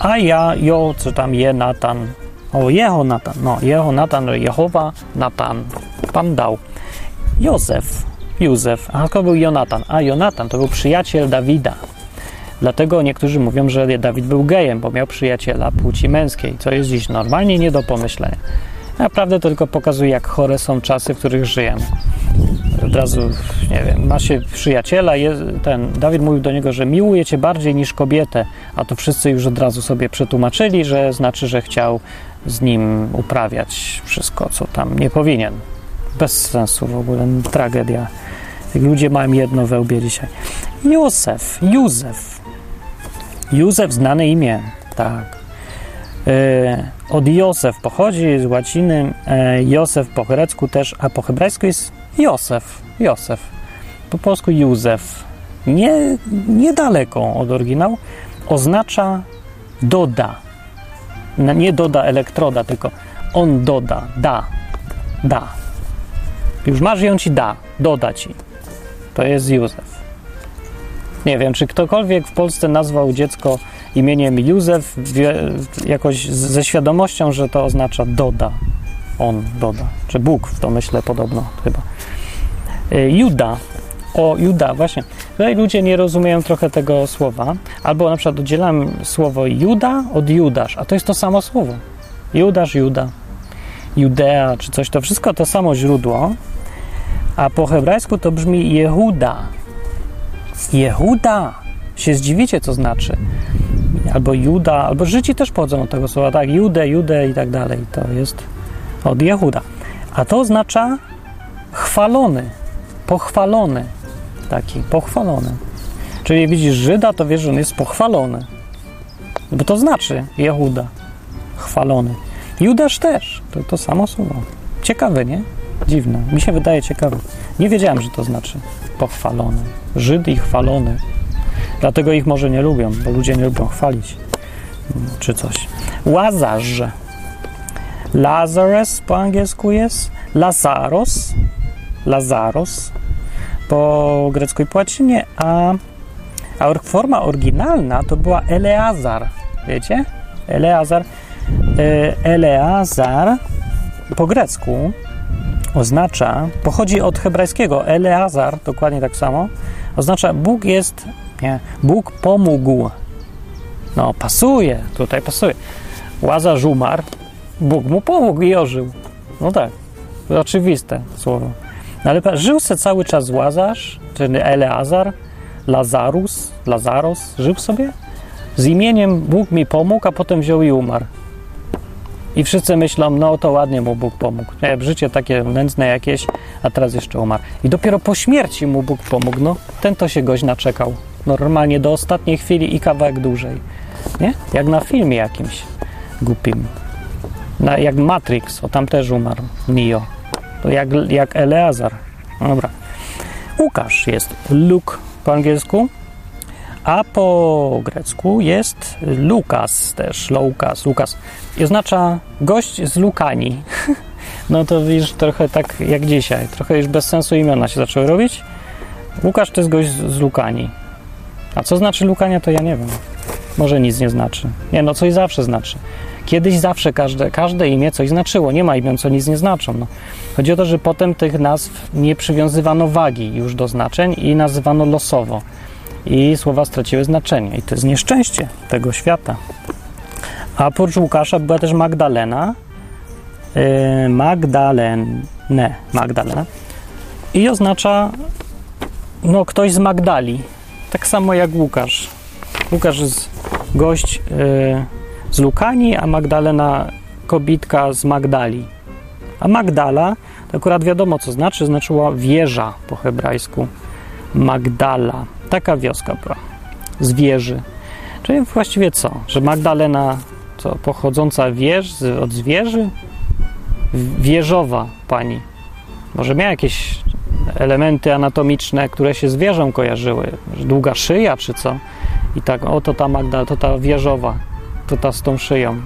A ja, jo, co tam je Natan. O, Jehonatan. No, Jehonatan, Jehowa, Natan. Pan dał. Józef, Józef, a to był Jonatan. A Jonatan to był przyjaciel Dawida. Dlatego niektórzy mówią, że Dawid był gejem, bo miał przyjaciela płci męskiej, co jest dziś normalnie nie do pomyślenia. Naprawdę to tylko pokazuje, jak chore są czasy, w których żyjemy. Od razu, nie wiem, ma się przyjaciela, jest, ten Dawid mówił do niego, że miłuje cię bardziej niż kobietę, a to wszyscy już od razu sobie przetłumaczyli, że znaczy, że chciał z nim uprawiać wszystko, co tam nie powinien. Bez sensu w ogóle, tragedia. Ludzie mają jedno we łbie dzisiaj. Józef, Józef. Józef, znane imię, tak. E, od Józef pochodzi z łaciny, e, Józef po grecku też, a po hebrajsku jest Józef, Józef. Po polsku Józef. Nie, niedaleko od oryginału. Oznacza doda. Nie doda elektroda, tylko on doda, da, da. Już masz on ci da, doda ci. To jest Józef. Nie wiem, czy ktokolwiek w Polsce nazwał dziecko imieniem Józef wie, jakoś ze świadomością, że to oznacza doda. On doda. Czy Bóg w myślę podobno chyba. Y, Juda. O, Juda, właśnie. Tutaj ludzie nie rozumieją trochę tego słowa. Albo na przykład oddzielam słowo Juda od Judasz, a to jest to samo słowo. Judasz, Juda. Judea, czy coś, to wszystko to samo źródło, a po hebrajsku to brzmi Jehuda. Jehuda! Się zdziwicie, co znaczy. Albo Juda, albo Żydzi też pochodzą od tego słowa, tak? Jude, Jude i tak dalej. To jest od Jehuda. A to oznacza chwalony, pochwalony. Taki, pochwalony. Czyli widzisz Żyda, to wiesz, że on jest pochwalony. Bo to znaczy Jehuda, chwalony. Judasz też, to to samo słowo. Ciekawe, nie? Dziwne. Mi się wydaje ciekawe. Nie wiedziałem, że to znaczy pochwalony. Żyd i chwalony. Dlatego ich może nie lubią, bo ludzie nie lubią chwalić czy coś. Łazarz. Lazarus po angielsku jest. Lazaros. Lazaros po grecku i po łacinie, a, a forma oryginalna to była Eleazar. Wiecie? Eleazar. E, Eleazar po grecku oznacza, pochodzi od hebrajskiego Eleazar, dokładnie tak samo, oznacza Bóg jest, nie, Bóg pomógł. No, pasuje, tutaj pasuje. Łazarz umarł, Bóg mu pomógł i ożył. No tak, oczywiste słowo. No ale żył se cały czas Łazarz, czyli Eleazar, Lazarus, Lazaros, żył sobie z imieniem Bóg mi pomógł, a potem wziął i umarł. I wszyscy myślą, no to ładnie mu Bóg pomógł. Nie, życie takie nędzne jakieś, a teraz jeszcze umarł. I dopiero po śmierci mu Bóg pomógł. No, ten to się gość naczekał. Normalnie do ostatniej chwili i kawałek dłużej. Nie? Jak na filmie jakimś głupim. Na, jak Matrix, o tam też umarł. Neo. To jak, jak Eleazar. Dobra. Łukasz jest Luke po angielsku, a po grecku jest Lukas też, Loukas, Lukas. I oznacza gość z Lukani. (laughs) No to widzisz, trochę tak jak dzisiaj. Trochę już bez sensu imiona się zaczęły robić. Łukasz to jest gość z Lukani. A co znaczy Lukania, to ja nie wiem. Może nic nie znaczy. Nie, no coś zawsze znaczy. Kiedyś zawsze każde, każde imię coś znaczyło. Nie ma imion, co nic nie znaczą. No. Chodzi o to, że potem tych nazw nie przywiązywano wagi już do znaczeń i nazywano losowo i słowa straciły znaczenie. I to jest nieszczęście tego świata. A oprócz Łukasza była też Magdalena. Yy, Magdalene. Magdalena. I oznacza no, ktoś z Magdali. Tak samo jak Łukasz. Łukasz jest gość yy, z Lukani, a Magdalena kobitka z Magdali. A Magdala, to akurat wiadomo co znaczy, znaczyła wieża po hebrajsku. Magdala. Taka wioska była. Z wieży. Czyli właściwie co? Że Magdalena, co, pochodząca wież, od zwierzy? Wieżowa pani. Może miała jakieś elementy anatomiczne, które się z wieżą kojarzyły. Długa szyja czy co? I tak, oto ta Magda, to ta wieżowa, to ta z tą szyją.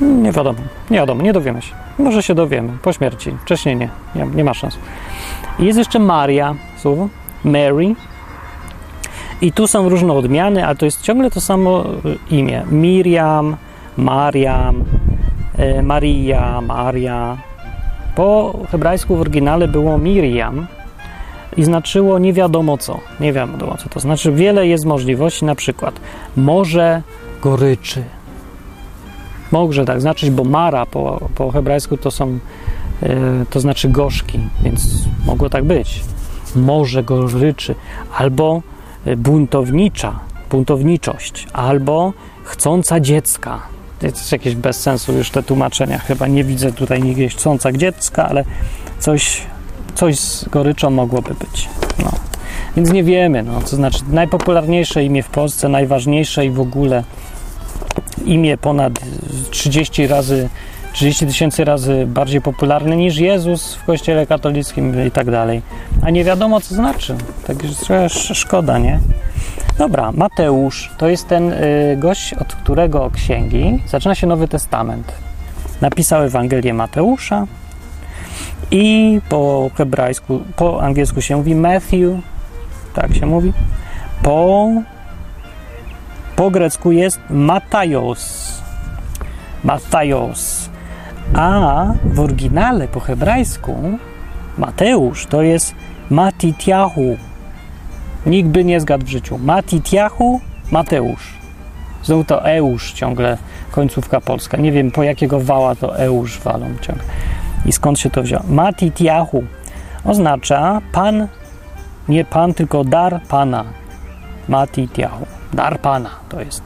Nie wiadomo, nie wiadomo, nie dowiemy się. Może się dowiemy po śmierci, wcześniej nie, nie, nie ma szans. I jest jeszcze Maria, słowo, Mary, i tu są różne odmiany, a to jest ciągle to samo e, imię. Miriam, Mariam, e, Maria, Maria. Po hebrajsku w oryginale było Miriam i znaczyło nie wiadomo co. Nie wiadomo co to znaczy. Wiele jest możliwości, na przykład morze goryczy. Może tak znaczyć, bo Mara po, po hebrajsku to są, e, to znaczy gorzki, więc mogło tak być. Morze goryczy. Albo buntownicza, buntowniczość, albo chcąca dziecka. To jest jakieś bez sensu już te tłumaczenia. Chyba nie widzę tutaj nigdzie chcąca dziecka, ale coś, coś z goryczą mogłoby być. No. Więc nie wiemy, no, to znaczy najpopularniejsze imię w Polsce, najważniejsze i w ogóle imię ponad 30 razy 30 tysięcy razy bardziej popularny niż Jezus w kościele katolickim i tak dalej. A nie wiadomo, co znaczy. Także szkoda, nie? Dobra, Mateusz to jest ten y, gość, od którego księgi zaczyna się Nowy Testament. Napisał Ewangelię Mateusza i po hebrajsku, po angielsku się mówi Matthew, tak się mówi. Po Po grecku jest Matajos. Matajos. A w oryginale po hebrajsku Mateusz to jest Matitiahu. Nikt by nie zgadł w życiu. Matitiahu, Mateusz. Znowu to Eusz ciągle, końcówka polska. Nie wiem po jakiego wała to Eusz walą ciągle. I skąd się to wzięło? Matitiahu oznacza pan, nie pan, tylko dar pana. Matitiahu. Dar pana to jest.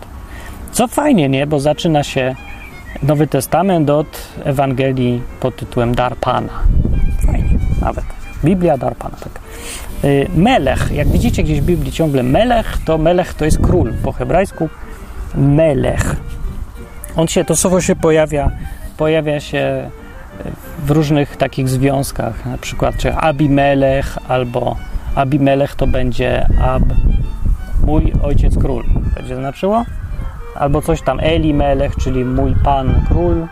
Co fajnie, nie? Bo zaczyna się Nowy Testament od Ewangelii pod tytułem Dar Pana. Fajnie, nawet. Biblia Dar Pana, tak. Y, melech, jak widzicie gdzieś w Biblii ciągle Melech, to Melech to jest król po hebrajsku. Melech. On się, to słowo się pojawia, pojawia się w różnych takich związkach, na przykład czy Abimelech albo Abimelech to będzie Ab, mój ojciec król. Będzie znaczyło? Albo coś tam Eli Melech, czyli mój pan król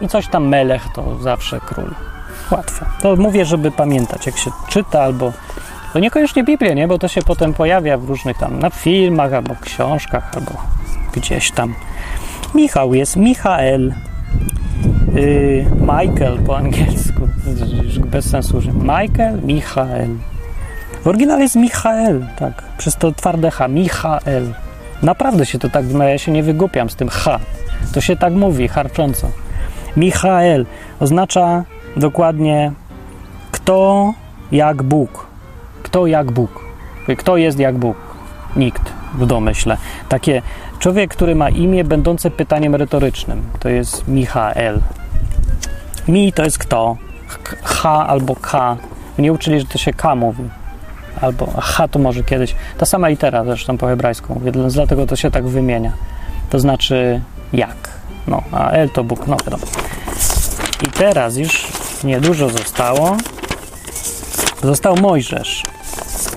i coś tam Melech to zawsze król. Łatwe. To mówię, żeby pamiętać, jak się czyta albo to niekoniecznie Biblię, nie? Bo to się potem pojawia w różnych tam na filmach albo książkach albo gdzieś tam. Michał jest Michael. Yy, Michael po angielsku. Bez sensu, że Michael, Michael. W oryginale jest Michael, tak. Przez to twarde H. Michael. Naprawdę się to tak wymawia, ja się nie wygłupiam z tym H. To się tak mówi, harcząco. Michael oznacza dokładnie kto jak Bóg. Kto jak Bóg. Kto jest jak Bóg? Nikt w domyśle. Takie człowiek, który ma imię będące pytaniem retorycznym. To jest Michael. Mi to jest kto? H albo K. Nie uczyli, że to się K mówi albo H to może kiedyś, ta sama litera zresztą po hebrajsku, więc dlatego to się tak wymienia. To znaczy jak. No, a L to Bóg, no wiadomo. I teraz już niedużo zostało. Został Mojżesz.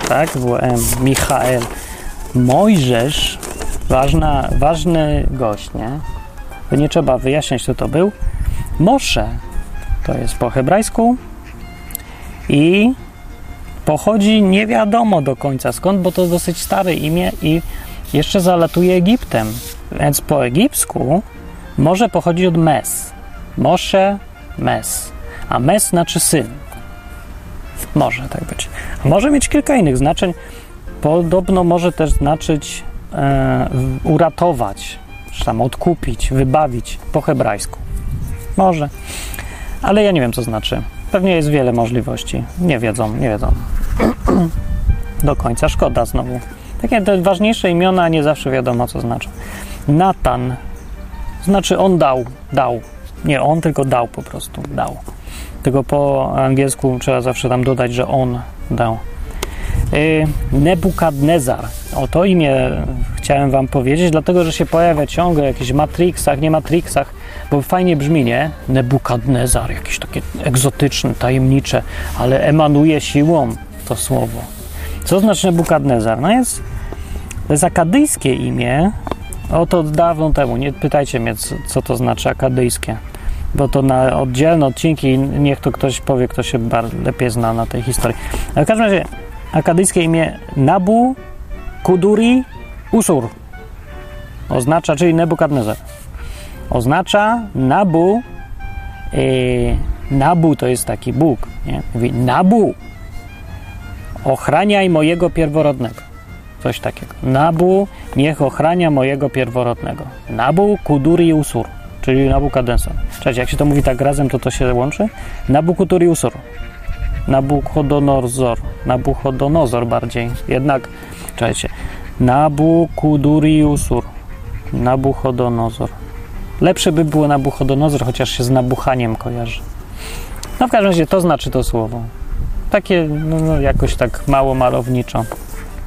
Tak, WM, Michael. Mojżesz, ważna, ważny gość, nie? Nie trzeba wyjaśniać, kto to był. Mosze to jest po hebrajsku i pochodzi nie wiadomo do końca skąd, bo to dosyć stare imię i jeszcze zalatuje Egiptem. Więc po egipsku może pochodzić od Mes. Moshe, Mes. A Mes znaczy syn. Może tak być. Może mieć kilka innych znaczeń. Podobno może też znaczyć e, uratować, czy tam odkupić, wybawić po hebrajsku. Może. Ale ja nie wiem, co znaczy. Pewnie jest wiele możliwości. Nie wiedzą, nie wiedzą. (clears throat) Do końca szkoda znowu. Takie te ważniejsze imiona nie zawsze wiadomo, co znaczą. Natan znaczy on dał, dał. Nie on, tylko dał po prostu, dał. Tylko po angielsku trzeba zawsze tam dodać, że on dał. Yy, Nebukadnezar. O to imię chciałem Wam powiedzieć, dlatego że się pojawia ciągle w jakichś Matrixach, nie Matrixach, bo fajnie brzmi, nie? Nebukadnezar, jakieś takie egzotyczne, tajemnicze, ale emanuje siłą to słowo. Co znaczy Nebukadnezar? No jest, to jest akadyjskie imię, oto dawno temu, nie pytajcie mnie, co, co to znaczy akadyjskie, bo to na oddzielne odcinki, niech to ktoś powie, kto się lepiej zna na tej historii. Ale w każdym razie, akadyjskie imię Nabu Kuduri Usur oznacza, czyli Nebukadnezar oznacza Nabu. Yy, nabu to jest taki Bóg. Nie? Mówi Nabu, ochraniaj mojego pierworodnego. Coś takiego. Nabu, niech ochrania mojego pierworodnego. Nabu, Kuduri Usur, czyli Nabukadnesar. Cześć, jak się to mówi tak razem, to to się łączy? Nabu, Kuduri Usur. Nabuchodonozor. Nabuchodonozor bardziej. Jednak, czekajcie. Nabu, Kuduri Usur. Nabuchodonozor. Lepsze by było Nabuchodonozor, chociaż się z nabuchaniem kojarzy. No w każdym razie to znaczy to słowo. Takie no, no, jakoś tak mało malowniczo.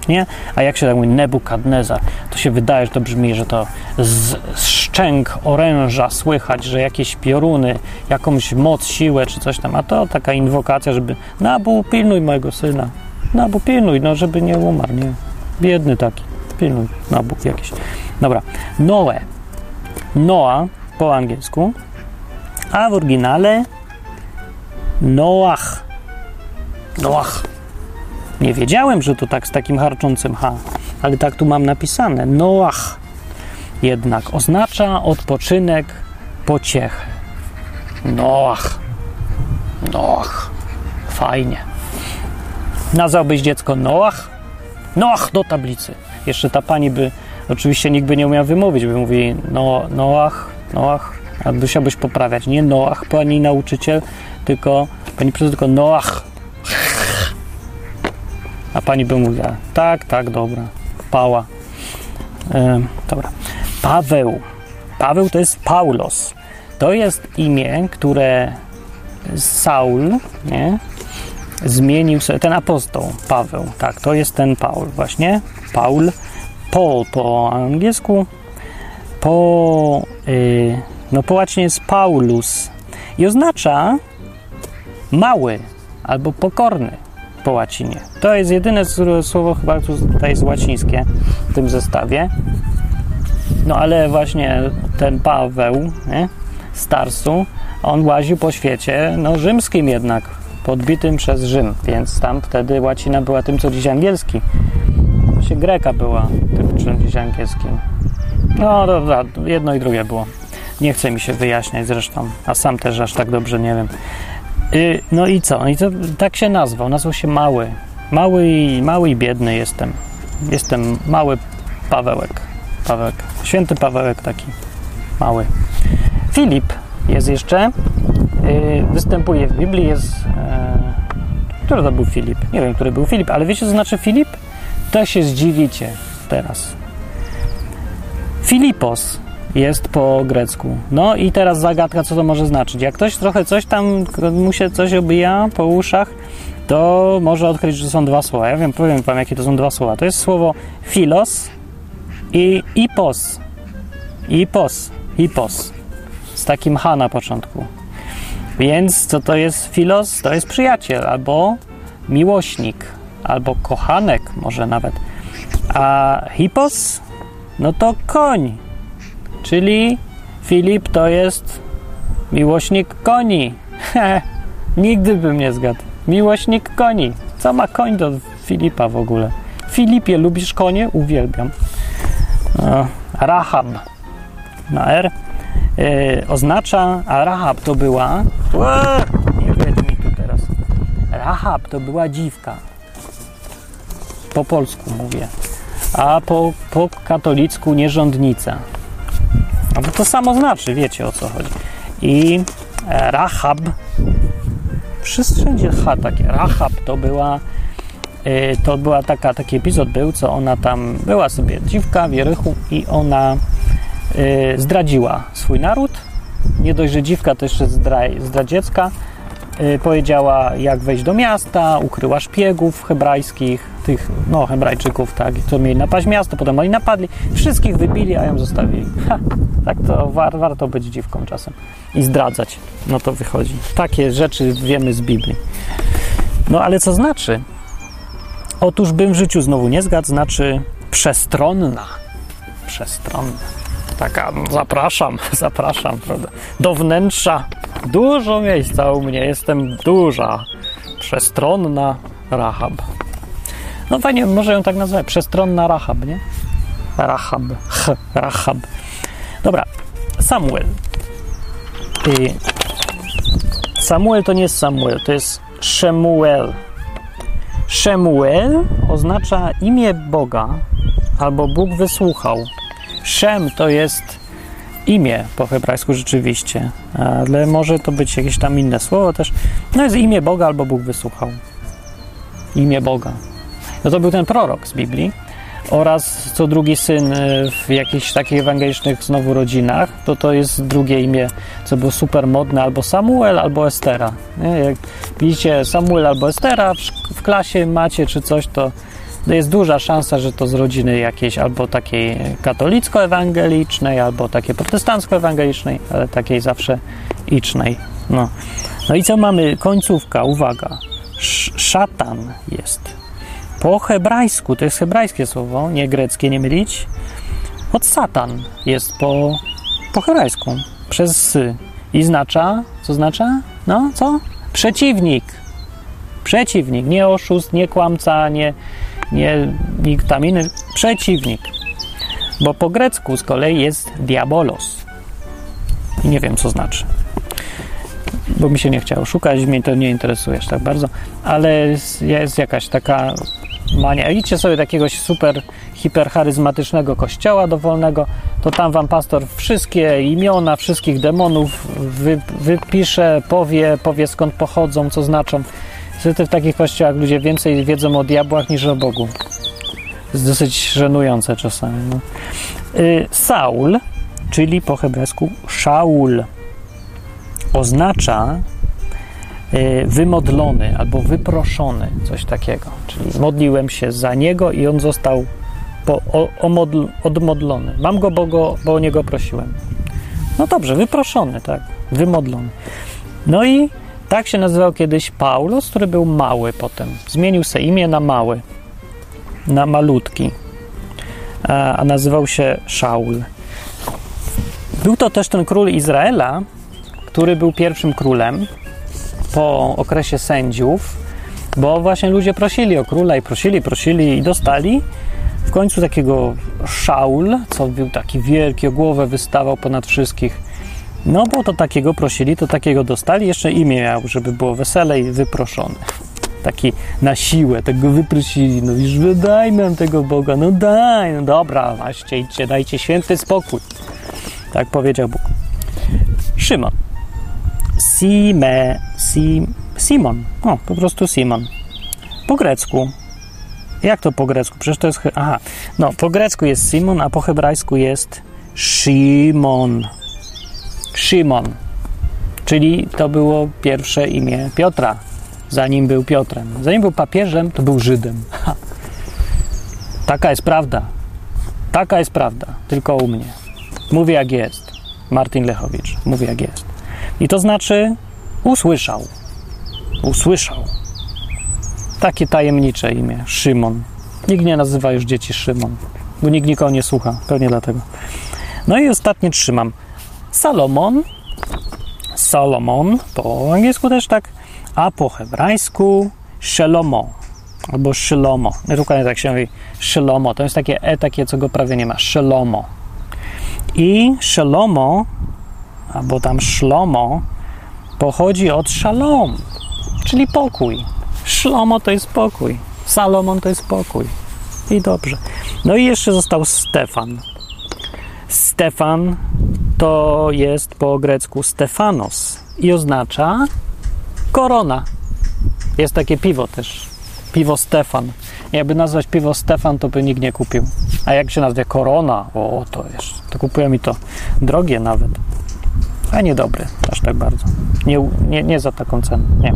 Nie? A jak się tak mówi Nebukadnezar, to się wydaje, że to brzmi, że to z, z szczęk oręża słychać, że jakieś pioruny, jakąś moc, siłę czy coś tam. A to taka inwokacja, żeby Nabu, pilnuj mojego syna. Nabu, pilnuj, no żeby nie umarł, nie? Biedny taki. Pilnuj, Nabu jakiś. Dobra. Noe. Noa po angielsku, a w oryginale Noach. Noach. Nie wiedziałem, że to tak z takim harczącym H, ale tak tu mam napisane. Noach. jednak oznacza odpoczynek, pociechę. Noach. Noach. Fajnie. Nazwałbyś dziecko Noach? Noach do tablicy. Jeszcze ta pani by, oczywiście nikt by nie umiał wymówić, by mówi no, Noach, Noach, a musiałbyś poprawiać. Nie Noach, pani nauczyciel, tylko pani profesor, tylko Noach. A pani by mówiła, tak, tak, dobra, pała. E, dobra. Paweł. Paweł to jest Paulos. To jest imię, które Saul, nie? Zmienił sobie, ten apostoł, Paweł, tak, to jest ten Paul właśnie, Paul, Paul po angielsku, po, yy, no po łacinie jest Paulus i oznacza mały albo pokorny po łacinie. To jest jedyne słowo chyba, tutaj jest łacińskie w tym zestawie. No ale właśnie ten Paweł, nie? Starsu, on łaził po świecie, no rzymskim jednak, podbitym przez Rzym, więc tam wtedy łacina była tym, co dziś angielski. Właśnie Greka była tym, czym dziś angielskim. No dobra, jedno i drugie było. Nie chce mi się wyjaśniać zresztą, a sam też aż tak dobrze nie wiem. Yy, no i co? I to tak się nazwał. Nazwał się Mały. Mały i, mały i biedny jestem. Jestem mały Pawełek. Pawełek. Święty Pawełek taki mały. Filip jest jeszcze. Yy, występuje w Biblii. Jest. Yy, który to był Filip? Nie wiem, który był Filip, ale wiecie, co znaczy Filip? To się zdziwicie teraz. Filipos jest po grecku. No i teraz zagadka, co to może znaczyć. Jak ktoś trochę coś tam, mu się coś obija po uszach, to może odkryć, że są dwa słowa. Ja wiem, powiem wam, jakie to są dwa słowa. To jest słowo filos i ipos. Ipos. Ipos. Z takim H na początku. Więc co to jest filos? To jest przyjaciel albo miłośnik, albo kochanek może nawet. A hipos? No to koń. Czyli Filip to jest miłośnik koni. Nigdy bym nie zgadł. Miłośnik koni. Co ma koń do Filipa w ogóle? Filipie, lubisz konie? Uwielbiam. No, Rahab na R yy, oznacza, a Rahab to była. nie wiedz mi tu teraz. Rahab to była dziwka. Po polsku mówię. A po, po katolicku nierządnica. No bo to samo znaczy, wiecie o co chodzi. I Rahab, wszędzie H takie, Rahab to była, to była taka, taki epizod był, co ona tam, była sobie dziwka w Jerychu i ona zdradziła swój naród. Nie dość, że dziwka to jeszcze zdradziecka. Powiedziała, jak wejść do miasta, ukryła szpiegów hebrajskich, tych, no, Hebrajczyków, tak, co mieli napaść miasto, potem oni napadli, wszystkich wybili, a ją zostawili. Ha, tak to war, warto być dziwką czasem i zdradzać. No to wychodzi. Takie rzeczy wiemy z Biblii. No ale co znaczy? Otóż bym w życiu znowu nie zgadł, znaczy przestronna. Przestronna. Taka, zapraszam, (laughs) zapraszam, prawda? Do wnętrza. Dużo miejsca u mnie, jestem duża, przestronna Rahab. No fajnie, może ją tak nazwać. Przestronna Rahab, nie? Rahab. Ch, Rahab. Dobra, Samuel. I Samuel to nie jest Samuel, to jest Shemuel. Shemuel oznacza imię Boga albo Bóg wysłuchał. Shem to jest imię po hebrajsku rzeczywiście, ale może to być jakieś tam inne słowo też. No jest imię Boga albo Bóg wysłuchał. Imię Boga. No to był ten prorok z Biblii oraz co drugi syn y, w jakichś takich ewangelicznych znowu rodzinach, to to jest drugie imię, co było super modne, albo Samuel, albo Estera. Nie? Jak widzicie Samuel albo Estera w, w klasie macie czy coś, to jest duża szansa, że to z rodziny jakiejś albo takiej katolicko-ewangelicznej, albo takiej protestancko-ewangelicznej, ale takiej zawsze icznej. No. no i co mamy? Końcówka, uwaga. Sz szatan jest po hebrajsku, to jest hebrajskie słowo, nie greckie, nie mylić. Od Satan jest po, po hebrajsku, przez sy. I znacza, co znacza? No, co? Przeciwnik. Przeciwnik, nie oszust, nie kłamca, nie, nie nikt tam inny. Przeciwnik. Bo po grecku z kolei jest diabolos. I nie wiem, co znaczy. Bo mi się nie chciało szukać, mnie to nie interesuje aż tak bardzo, ale jest jakaś taka mania. Idźcie sobie do jakiegoś super hipercharyzmatycznego kościoła dowolnego, to tam wam pastor wszystkie imiona wszystkich demonów wy, wypisze, powie, powie skąd pochodzą, co znaczą. Niestety w takich kościołach ludzie więcej wiedzą o diabłach niż o Bogu. Jest dosyć żenujące czasami. No. Y, Saul, czyli po hebrajsku Shaul, oznacza wymodlony albo wyproszony, coś takiego. Czyli modliłem się za niego i on został po, o, odmodlony. Mam go bo, go, bo o niego prosiłem. No dobrze, wyproszony, tak, wymodlony. No i tak się nazywał kiedyś Paulos, który był mały potem. Zmienił sobie imię na mały, na malutki, a, a nazywał się Szaul. Był to też ten król Izraela, który był pierwszym królem po okresie sędziów, bo właśnie ludzie prosili o króla i prosili, prosili i dostali. W końcu takiego Szaul, co był taki wielki, o głowę wystawał ponad wszystkich. No bo to takiego prosili, to takiego dostali. Jeszcze imię miał, żeby było weselej, wyproszony. Taki na siłę, tego wyprosili. No już daj nam tego Boga, no daj, no dobra, właśnie idźcie, dajcie święty spokój. Tak powiedział Bóg. Szymon. Sime, sim, Simon. O, po prostu Simon. Po grecku. Jak to po grecku? Przecież to jest. Aha, no, po grecku jest Simon, a po hebrajsku jest Szymon. Szymon. Czyli to było pierwsze imię Piotra, zanim był Piotrem. Zanim był papieżem, to był Żydem. Ha. Taka jest prawda. Taka jest prawda. Tylko u mnie. Mówię jak jest. Martin Lechowicz. Mówi jak jest. I to znaczy usłyszał. Usłyszał. Takie tajemnicze imię. Szymon. Nikt nie nazywa już dzieci Szymon, bo nikt nikogo nie słucha. Pewnie dlatego. No i ostatnie trzymam. Salomon. Salomon po angielsku też tak, a po hebrajsku Shelomo albo Szylomo. Dokładnie tak się mówi. Szylomo. To jest takie e, takie, co go prawie nie ma. Szylomo. I Szelomo, albo tam Szlomo, pochodzi od Szalom, czyli pokój. Szlomo to jest pokój. Salomon to jest pokój. I dobrze. No i jeszcze został Stefan. Stefan to jest po grecku Stefanos i oznacza korona. Jest takie piwo też. Piwo Stefan. Jakby nazwać piwo Stefan, to by nikt nie kupił. A jak się nazwie korona, o to jest. To kupują mi to drogie nawet. A niedobre, aż tak bardzo. Nie, nie, nie za taką cenę. Nie.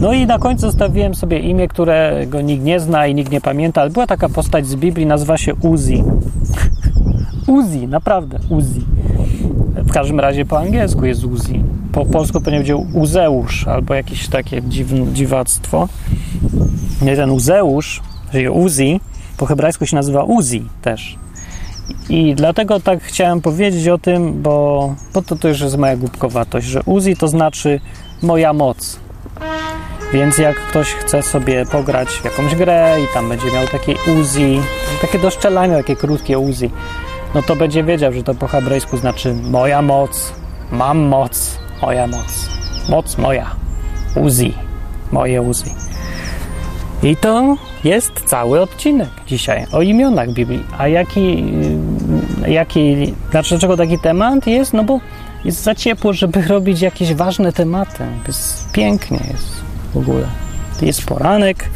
No i na końcu zostawiłem sobie imię, którego nikt nie zna i nikt nie pamięta, ale była taka postać z Biblii, nazywa się Uzi. (laughs) Uzi, naprawdę, Uzi. W każdym razie po angielsku jest Uzi. Po polsku pewnie będzie Uzeusz albo jakieś takie dziwne, dziwactwo. Nie, ten Uzeusz, czyli Uzi, po hebrajsku się nazywa Uzi też. I dlatego tak chciałem powiedzieć o tym, bo, bo to, już jest moja głupkowatość, że Uzi to znaczy moja moc. Więc jak ktoś chce sobie pograć w jakąś grę i tam będzie miał takie Uzi, takie do szczelania, takie krótkie Uzi, no to będzie wiedział, że to po hebrajsku znaczy moja moc, mam moc, moja moc, moc moja, Uzi, moje Uzi. I to jest cały odcinek dzisiaj o imionach Biblii. A jaki, jaki, dlaczego taki temat jest? No bo jest za ciepło, żeby (laughs) robić jakieś ważne tematy. Jest pięknie jest w ogóle. Jest poranek,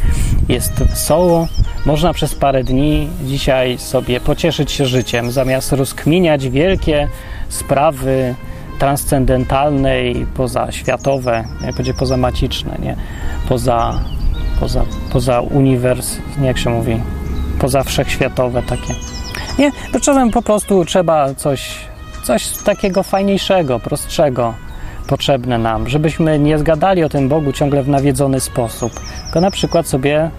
jest wesoło. Można przez parę dni dzisiaj sobie pocieszyć się życiem, zamiast rozkminiać wielkie sprawy transcendentalne i pozaświatowe, jak będzie pozamaciczne, nie? Poza, poza, poza uniwers, jak się mówi, poza wszechświatowe takie. Nie, to czasem po prostu trzeba coś, coś takiego fajniejszego, prostszego, potrzebne nam, żebyśmy nie zgadali o tym Bogu ciągle w nawiedzony sposób, tylko na przykład sobie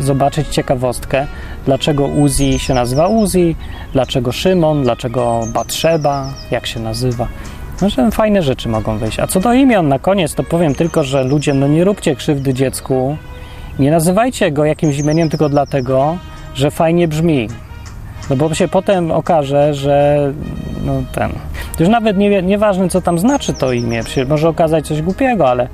zobaczyć ciekawostkę, dlaczego Uzi się nazywa Uzi, dlaczego Szymon, dlaczego Batrzeba, jak się nazywa. No, że fajne rzeczy mogą wyjść. A co do imion na koniec, to powiem tylko, że ludzie, no nie róbcie krzywdy dziecku, nie nazywajcie go jakimś imieniem tylko dlatego, że fajnie brzmi. No bo się potem okaże, że no ten. Już nawet nie, nieważne, co tam znaczy to imię, może okazać coś głupiego, ale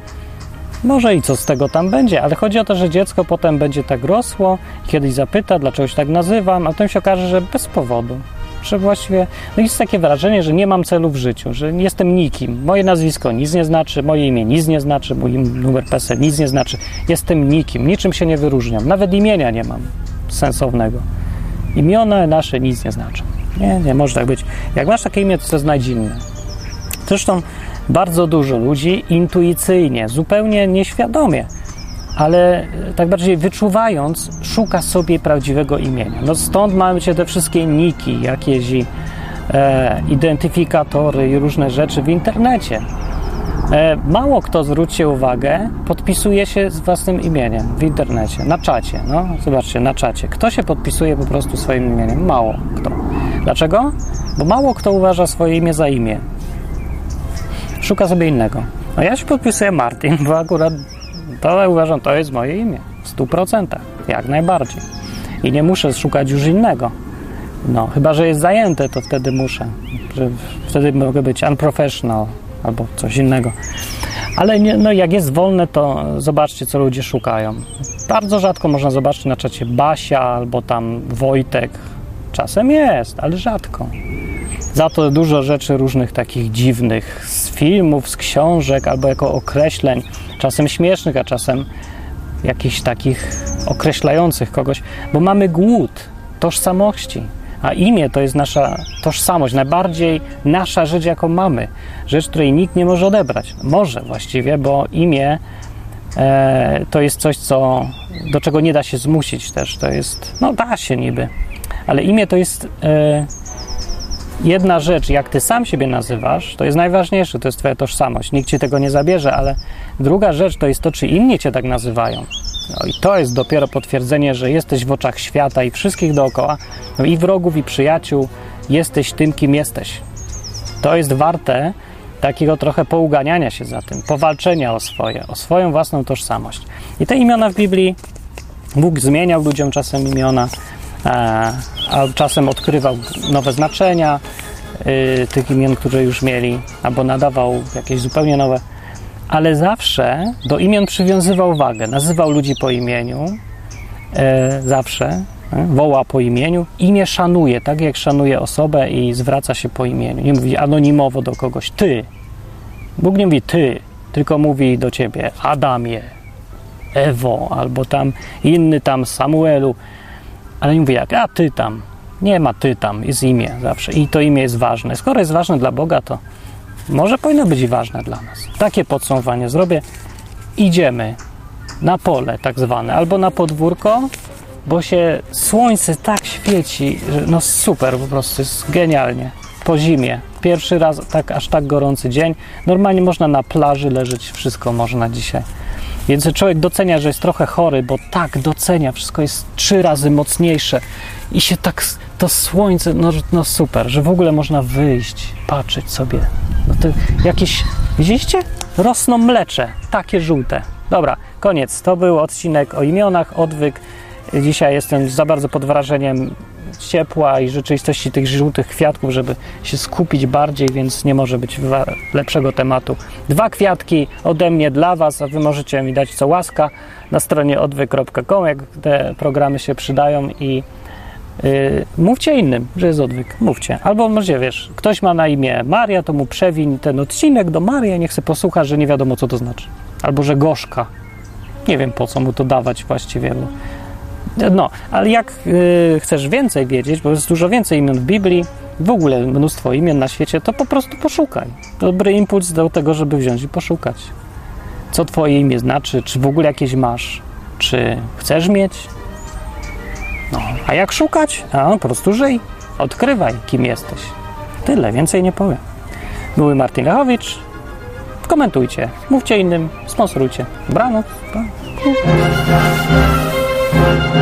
może i co z tego tam będzie, ale chodzi o to, że dziecko potem będzie tak rosło kiedyś zapyta, dlaczego się tak nazywam, a potem się okaże, że bez powodu. Że właściwie no jest takie wrażenie, że nie mam celu w życiu, że jestem nikim. Moje nazwisko nic nie znaczy, moje imię nic nie znaczy, mój numer PESEL nic nie znaczy. Jestem nikim, niczym się nie wyróżniam. Nawet imienia nie mam sensownego. Imiona nasze nic nie znaczą. Nie, nie może tak być. Jak masz takie imię, to to znajdź inne. Zresztą bardzo dużo ludzi intuicyjnie, zupełnie nieświadomie, ale tak bardziej wyczuwając, szuka sobie prawdziwego imienia. No stąd mamy się te wszystkie niki, jakieś e, identyfikatory i różne rzeczy w internecie. E, mało kto, zwróćcie uwagę, podpisuje się z własnym imieniem w internecie, na czacie. No, zobaczcie, na czacie. Kto się podpisuje po prostu swoim imieniem? Mało kto. Dlaczego? Bo mało kto uważa swoje imię za imię. Szuka sobie innego. No ja się podpisuję Martin, bo akurat to uważam, to jest moje imię. W 100%. Jak najbardziej. I nie muszę szukać już innego. No, chyba, że jest zajęte, to wtedy muszę. Wtedy mogę być unprofessional albo coś innego. Ale nie, no jak jest wolne, to zobaczcie, co ludzie szukają. Bardzo rzadko można zobaczyć na czacie Basia albo tam Wojtek. Czasem jest, ale rzadko. Za to dużo rzeczy różnych takich dziwnych z filmów, z książek albo jako określeń, czasem śmiesznych, a czasem jakichś takich określających kogoś, bo mamy głód tożsamości. A imię to jest nasza tożsamość, najbardziej nasza rzecz, jaką mamy. Rzecz, której nikt nie może odebrać. Może właściwie, bo imię e, to jest coś, co, do czego nie da się zmusić też. To jest, no da się niby, ale imię to jest e, jedna rzecz, jak ty sam siebie nazywasz, to jest najważniejsze, to jest twoja tożsamość. Nikt ci tego nie zabierze, ale druga rzecz to jest to, czy inni cię tak nazywają. No i to jest dopiero potwierdzenie, że jesteś w oczach świata i wszystkich dookoła, no i wrogów, i przyjaciół, jesteś tym, kim jesteś. To jest warte takiego trochę pouganiania się za tym, powalczenia o swoje, o swoją własną tożsamość. I te imiona w Biblii Bóg zmieniał ludziom czasem imiona, a czasem odkrywał nowe znaczenia y, tych imion, które już mieli, albo nadawał jakieś zupełnie nowe ale zawsze do imion przywiązywał wagę. Nazywał ludzi po imieniu, e, zawsze, e, woła po imieniu. Imię szanuje, tak jak szanuje osobę i zwraca się po imieniu. Nie mówi anonimowo do kogoś ty. Bóg nie mówi ty, tylko mówi do ciebie Adamie, Ewo, albo tam inny tam Samuelu, ale nie mówi jak, a ty tam. Nie ma ty tam, jest imię zawsze i to imię jest ważne. Skoro jest ważne dla Boga, to może powinno być ważne dla nas. Takie podsumowanie zrobię. Idziemy na pole tak zwane, albo na podwórko, bo się słońce tak świeci, że no super, po prostu jest genialnie. Po zimie. Pierwszy raz tak aż tak gorący dzień. Normalnie można na plaży leżeć, wszystko można dzisiaj. Więc człowiek docenia, że jest trochę chory, bo tak docenia, wszystko jest trzy razy mocniejsze i się tak to słońce, no, no super, że w ogóle można wyjść, patrzeć sobie. No to jakieś, widzieliście? Rosną mlecze, takie żółte. Dobra, koniec. To był odcinek o imionach, odwyk. Dzisiaj jestem za bardzo pod wrażeniem ciepła i rzeczywistości tych żółtych kwiatków, żeby się skupić bardziej, więc nie może być lepszego tematu. Dwa kwiatki ode mnie dla Was, a Wy możecie mi dać co łaska na stronie odwyk.com, jak te programy się przydają i Yy, mówcie innym, że jest odwyk. Mówcie. Albo może wiesz, ktoś ma na imię Maria, to mu przewiń ten odcinek do Maria, niech se posłucha, że nie wiadomo co to znaczy. Albo że gorzka. Nie wiem po co mu to dawać właściwie. Bo... No, ale jak yy, chcesz więcej wiedzieć, bo jest dużo więcej imion w Biblii, w ogóle mnóstwo imion na świecie, to po prostu poszukaj. Dobry impuls do tego, żeby wziąć i poszukać. Co twoje imię znaczy, czy w ogóle jakieś masz, czy chcesz mieć, no, a jak szukać? A po prostu żyj, odkrywaj, kim jesteś. Tyle, więcej nie powiem. Były Martin Lechowicz. Komentujcie, mówcie innym, sponsorujcie. Dobranoc. Pa. Thank you.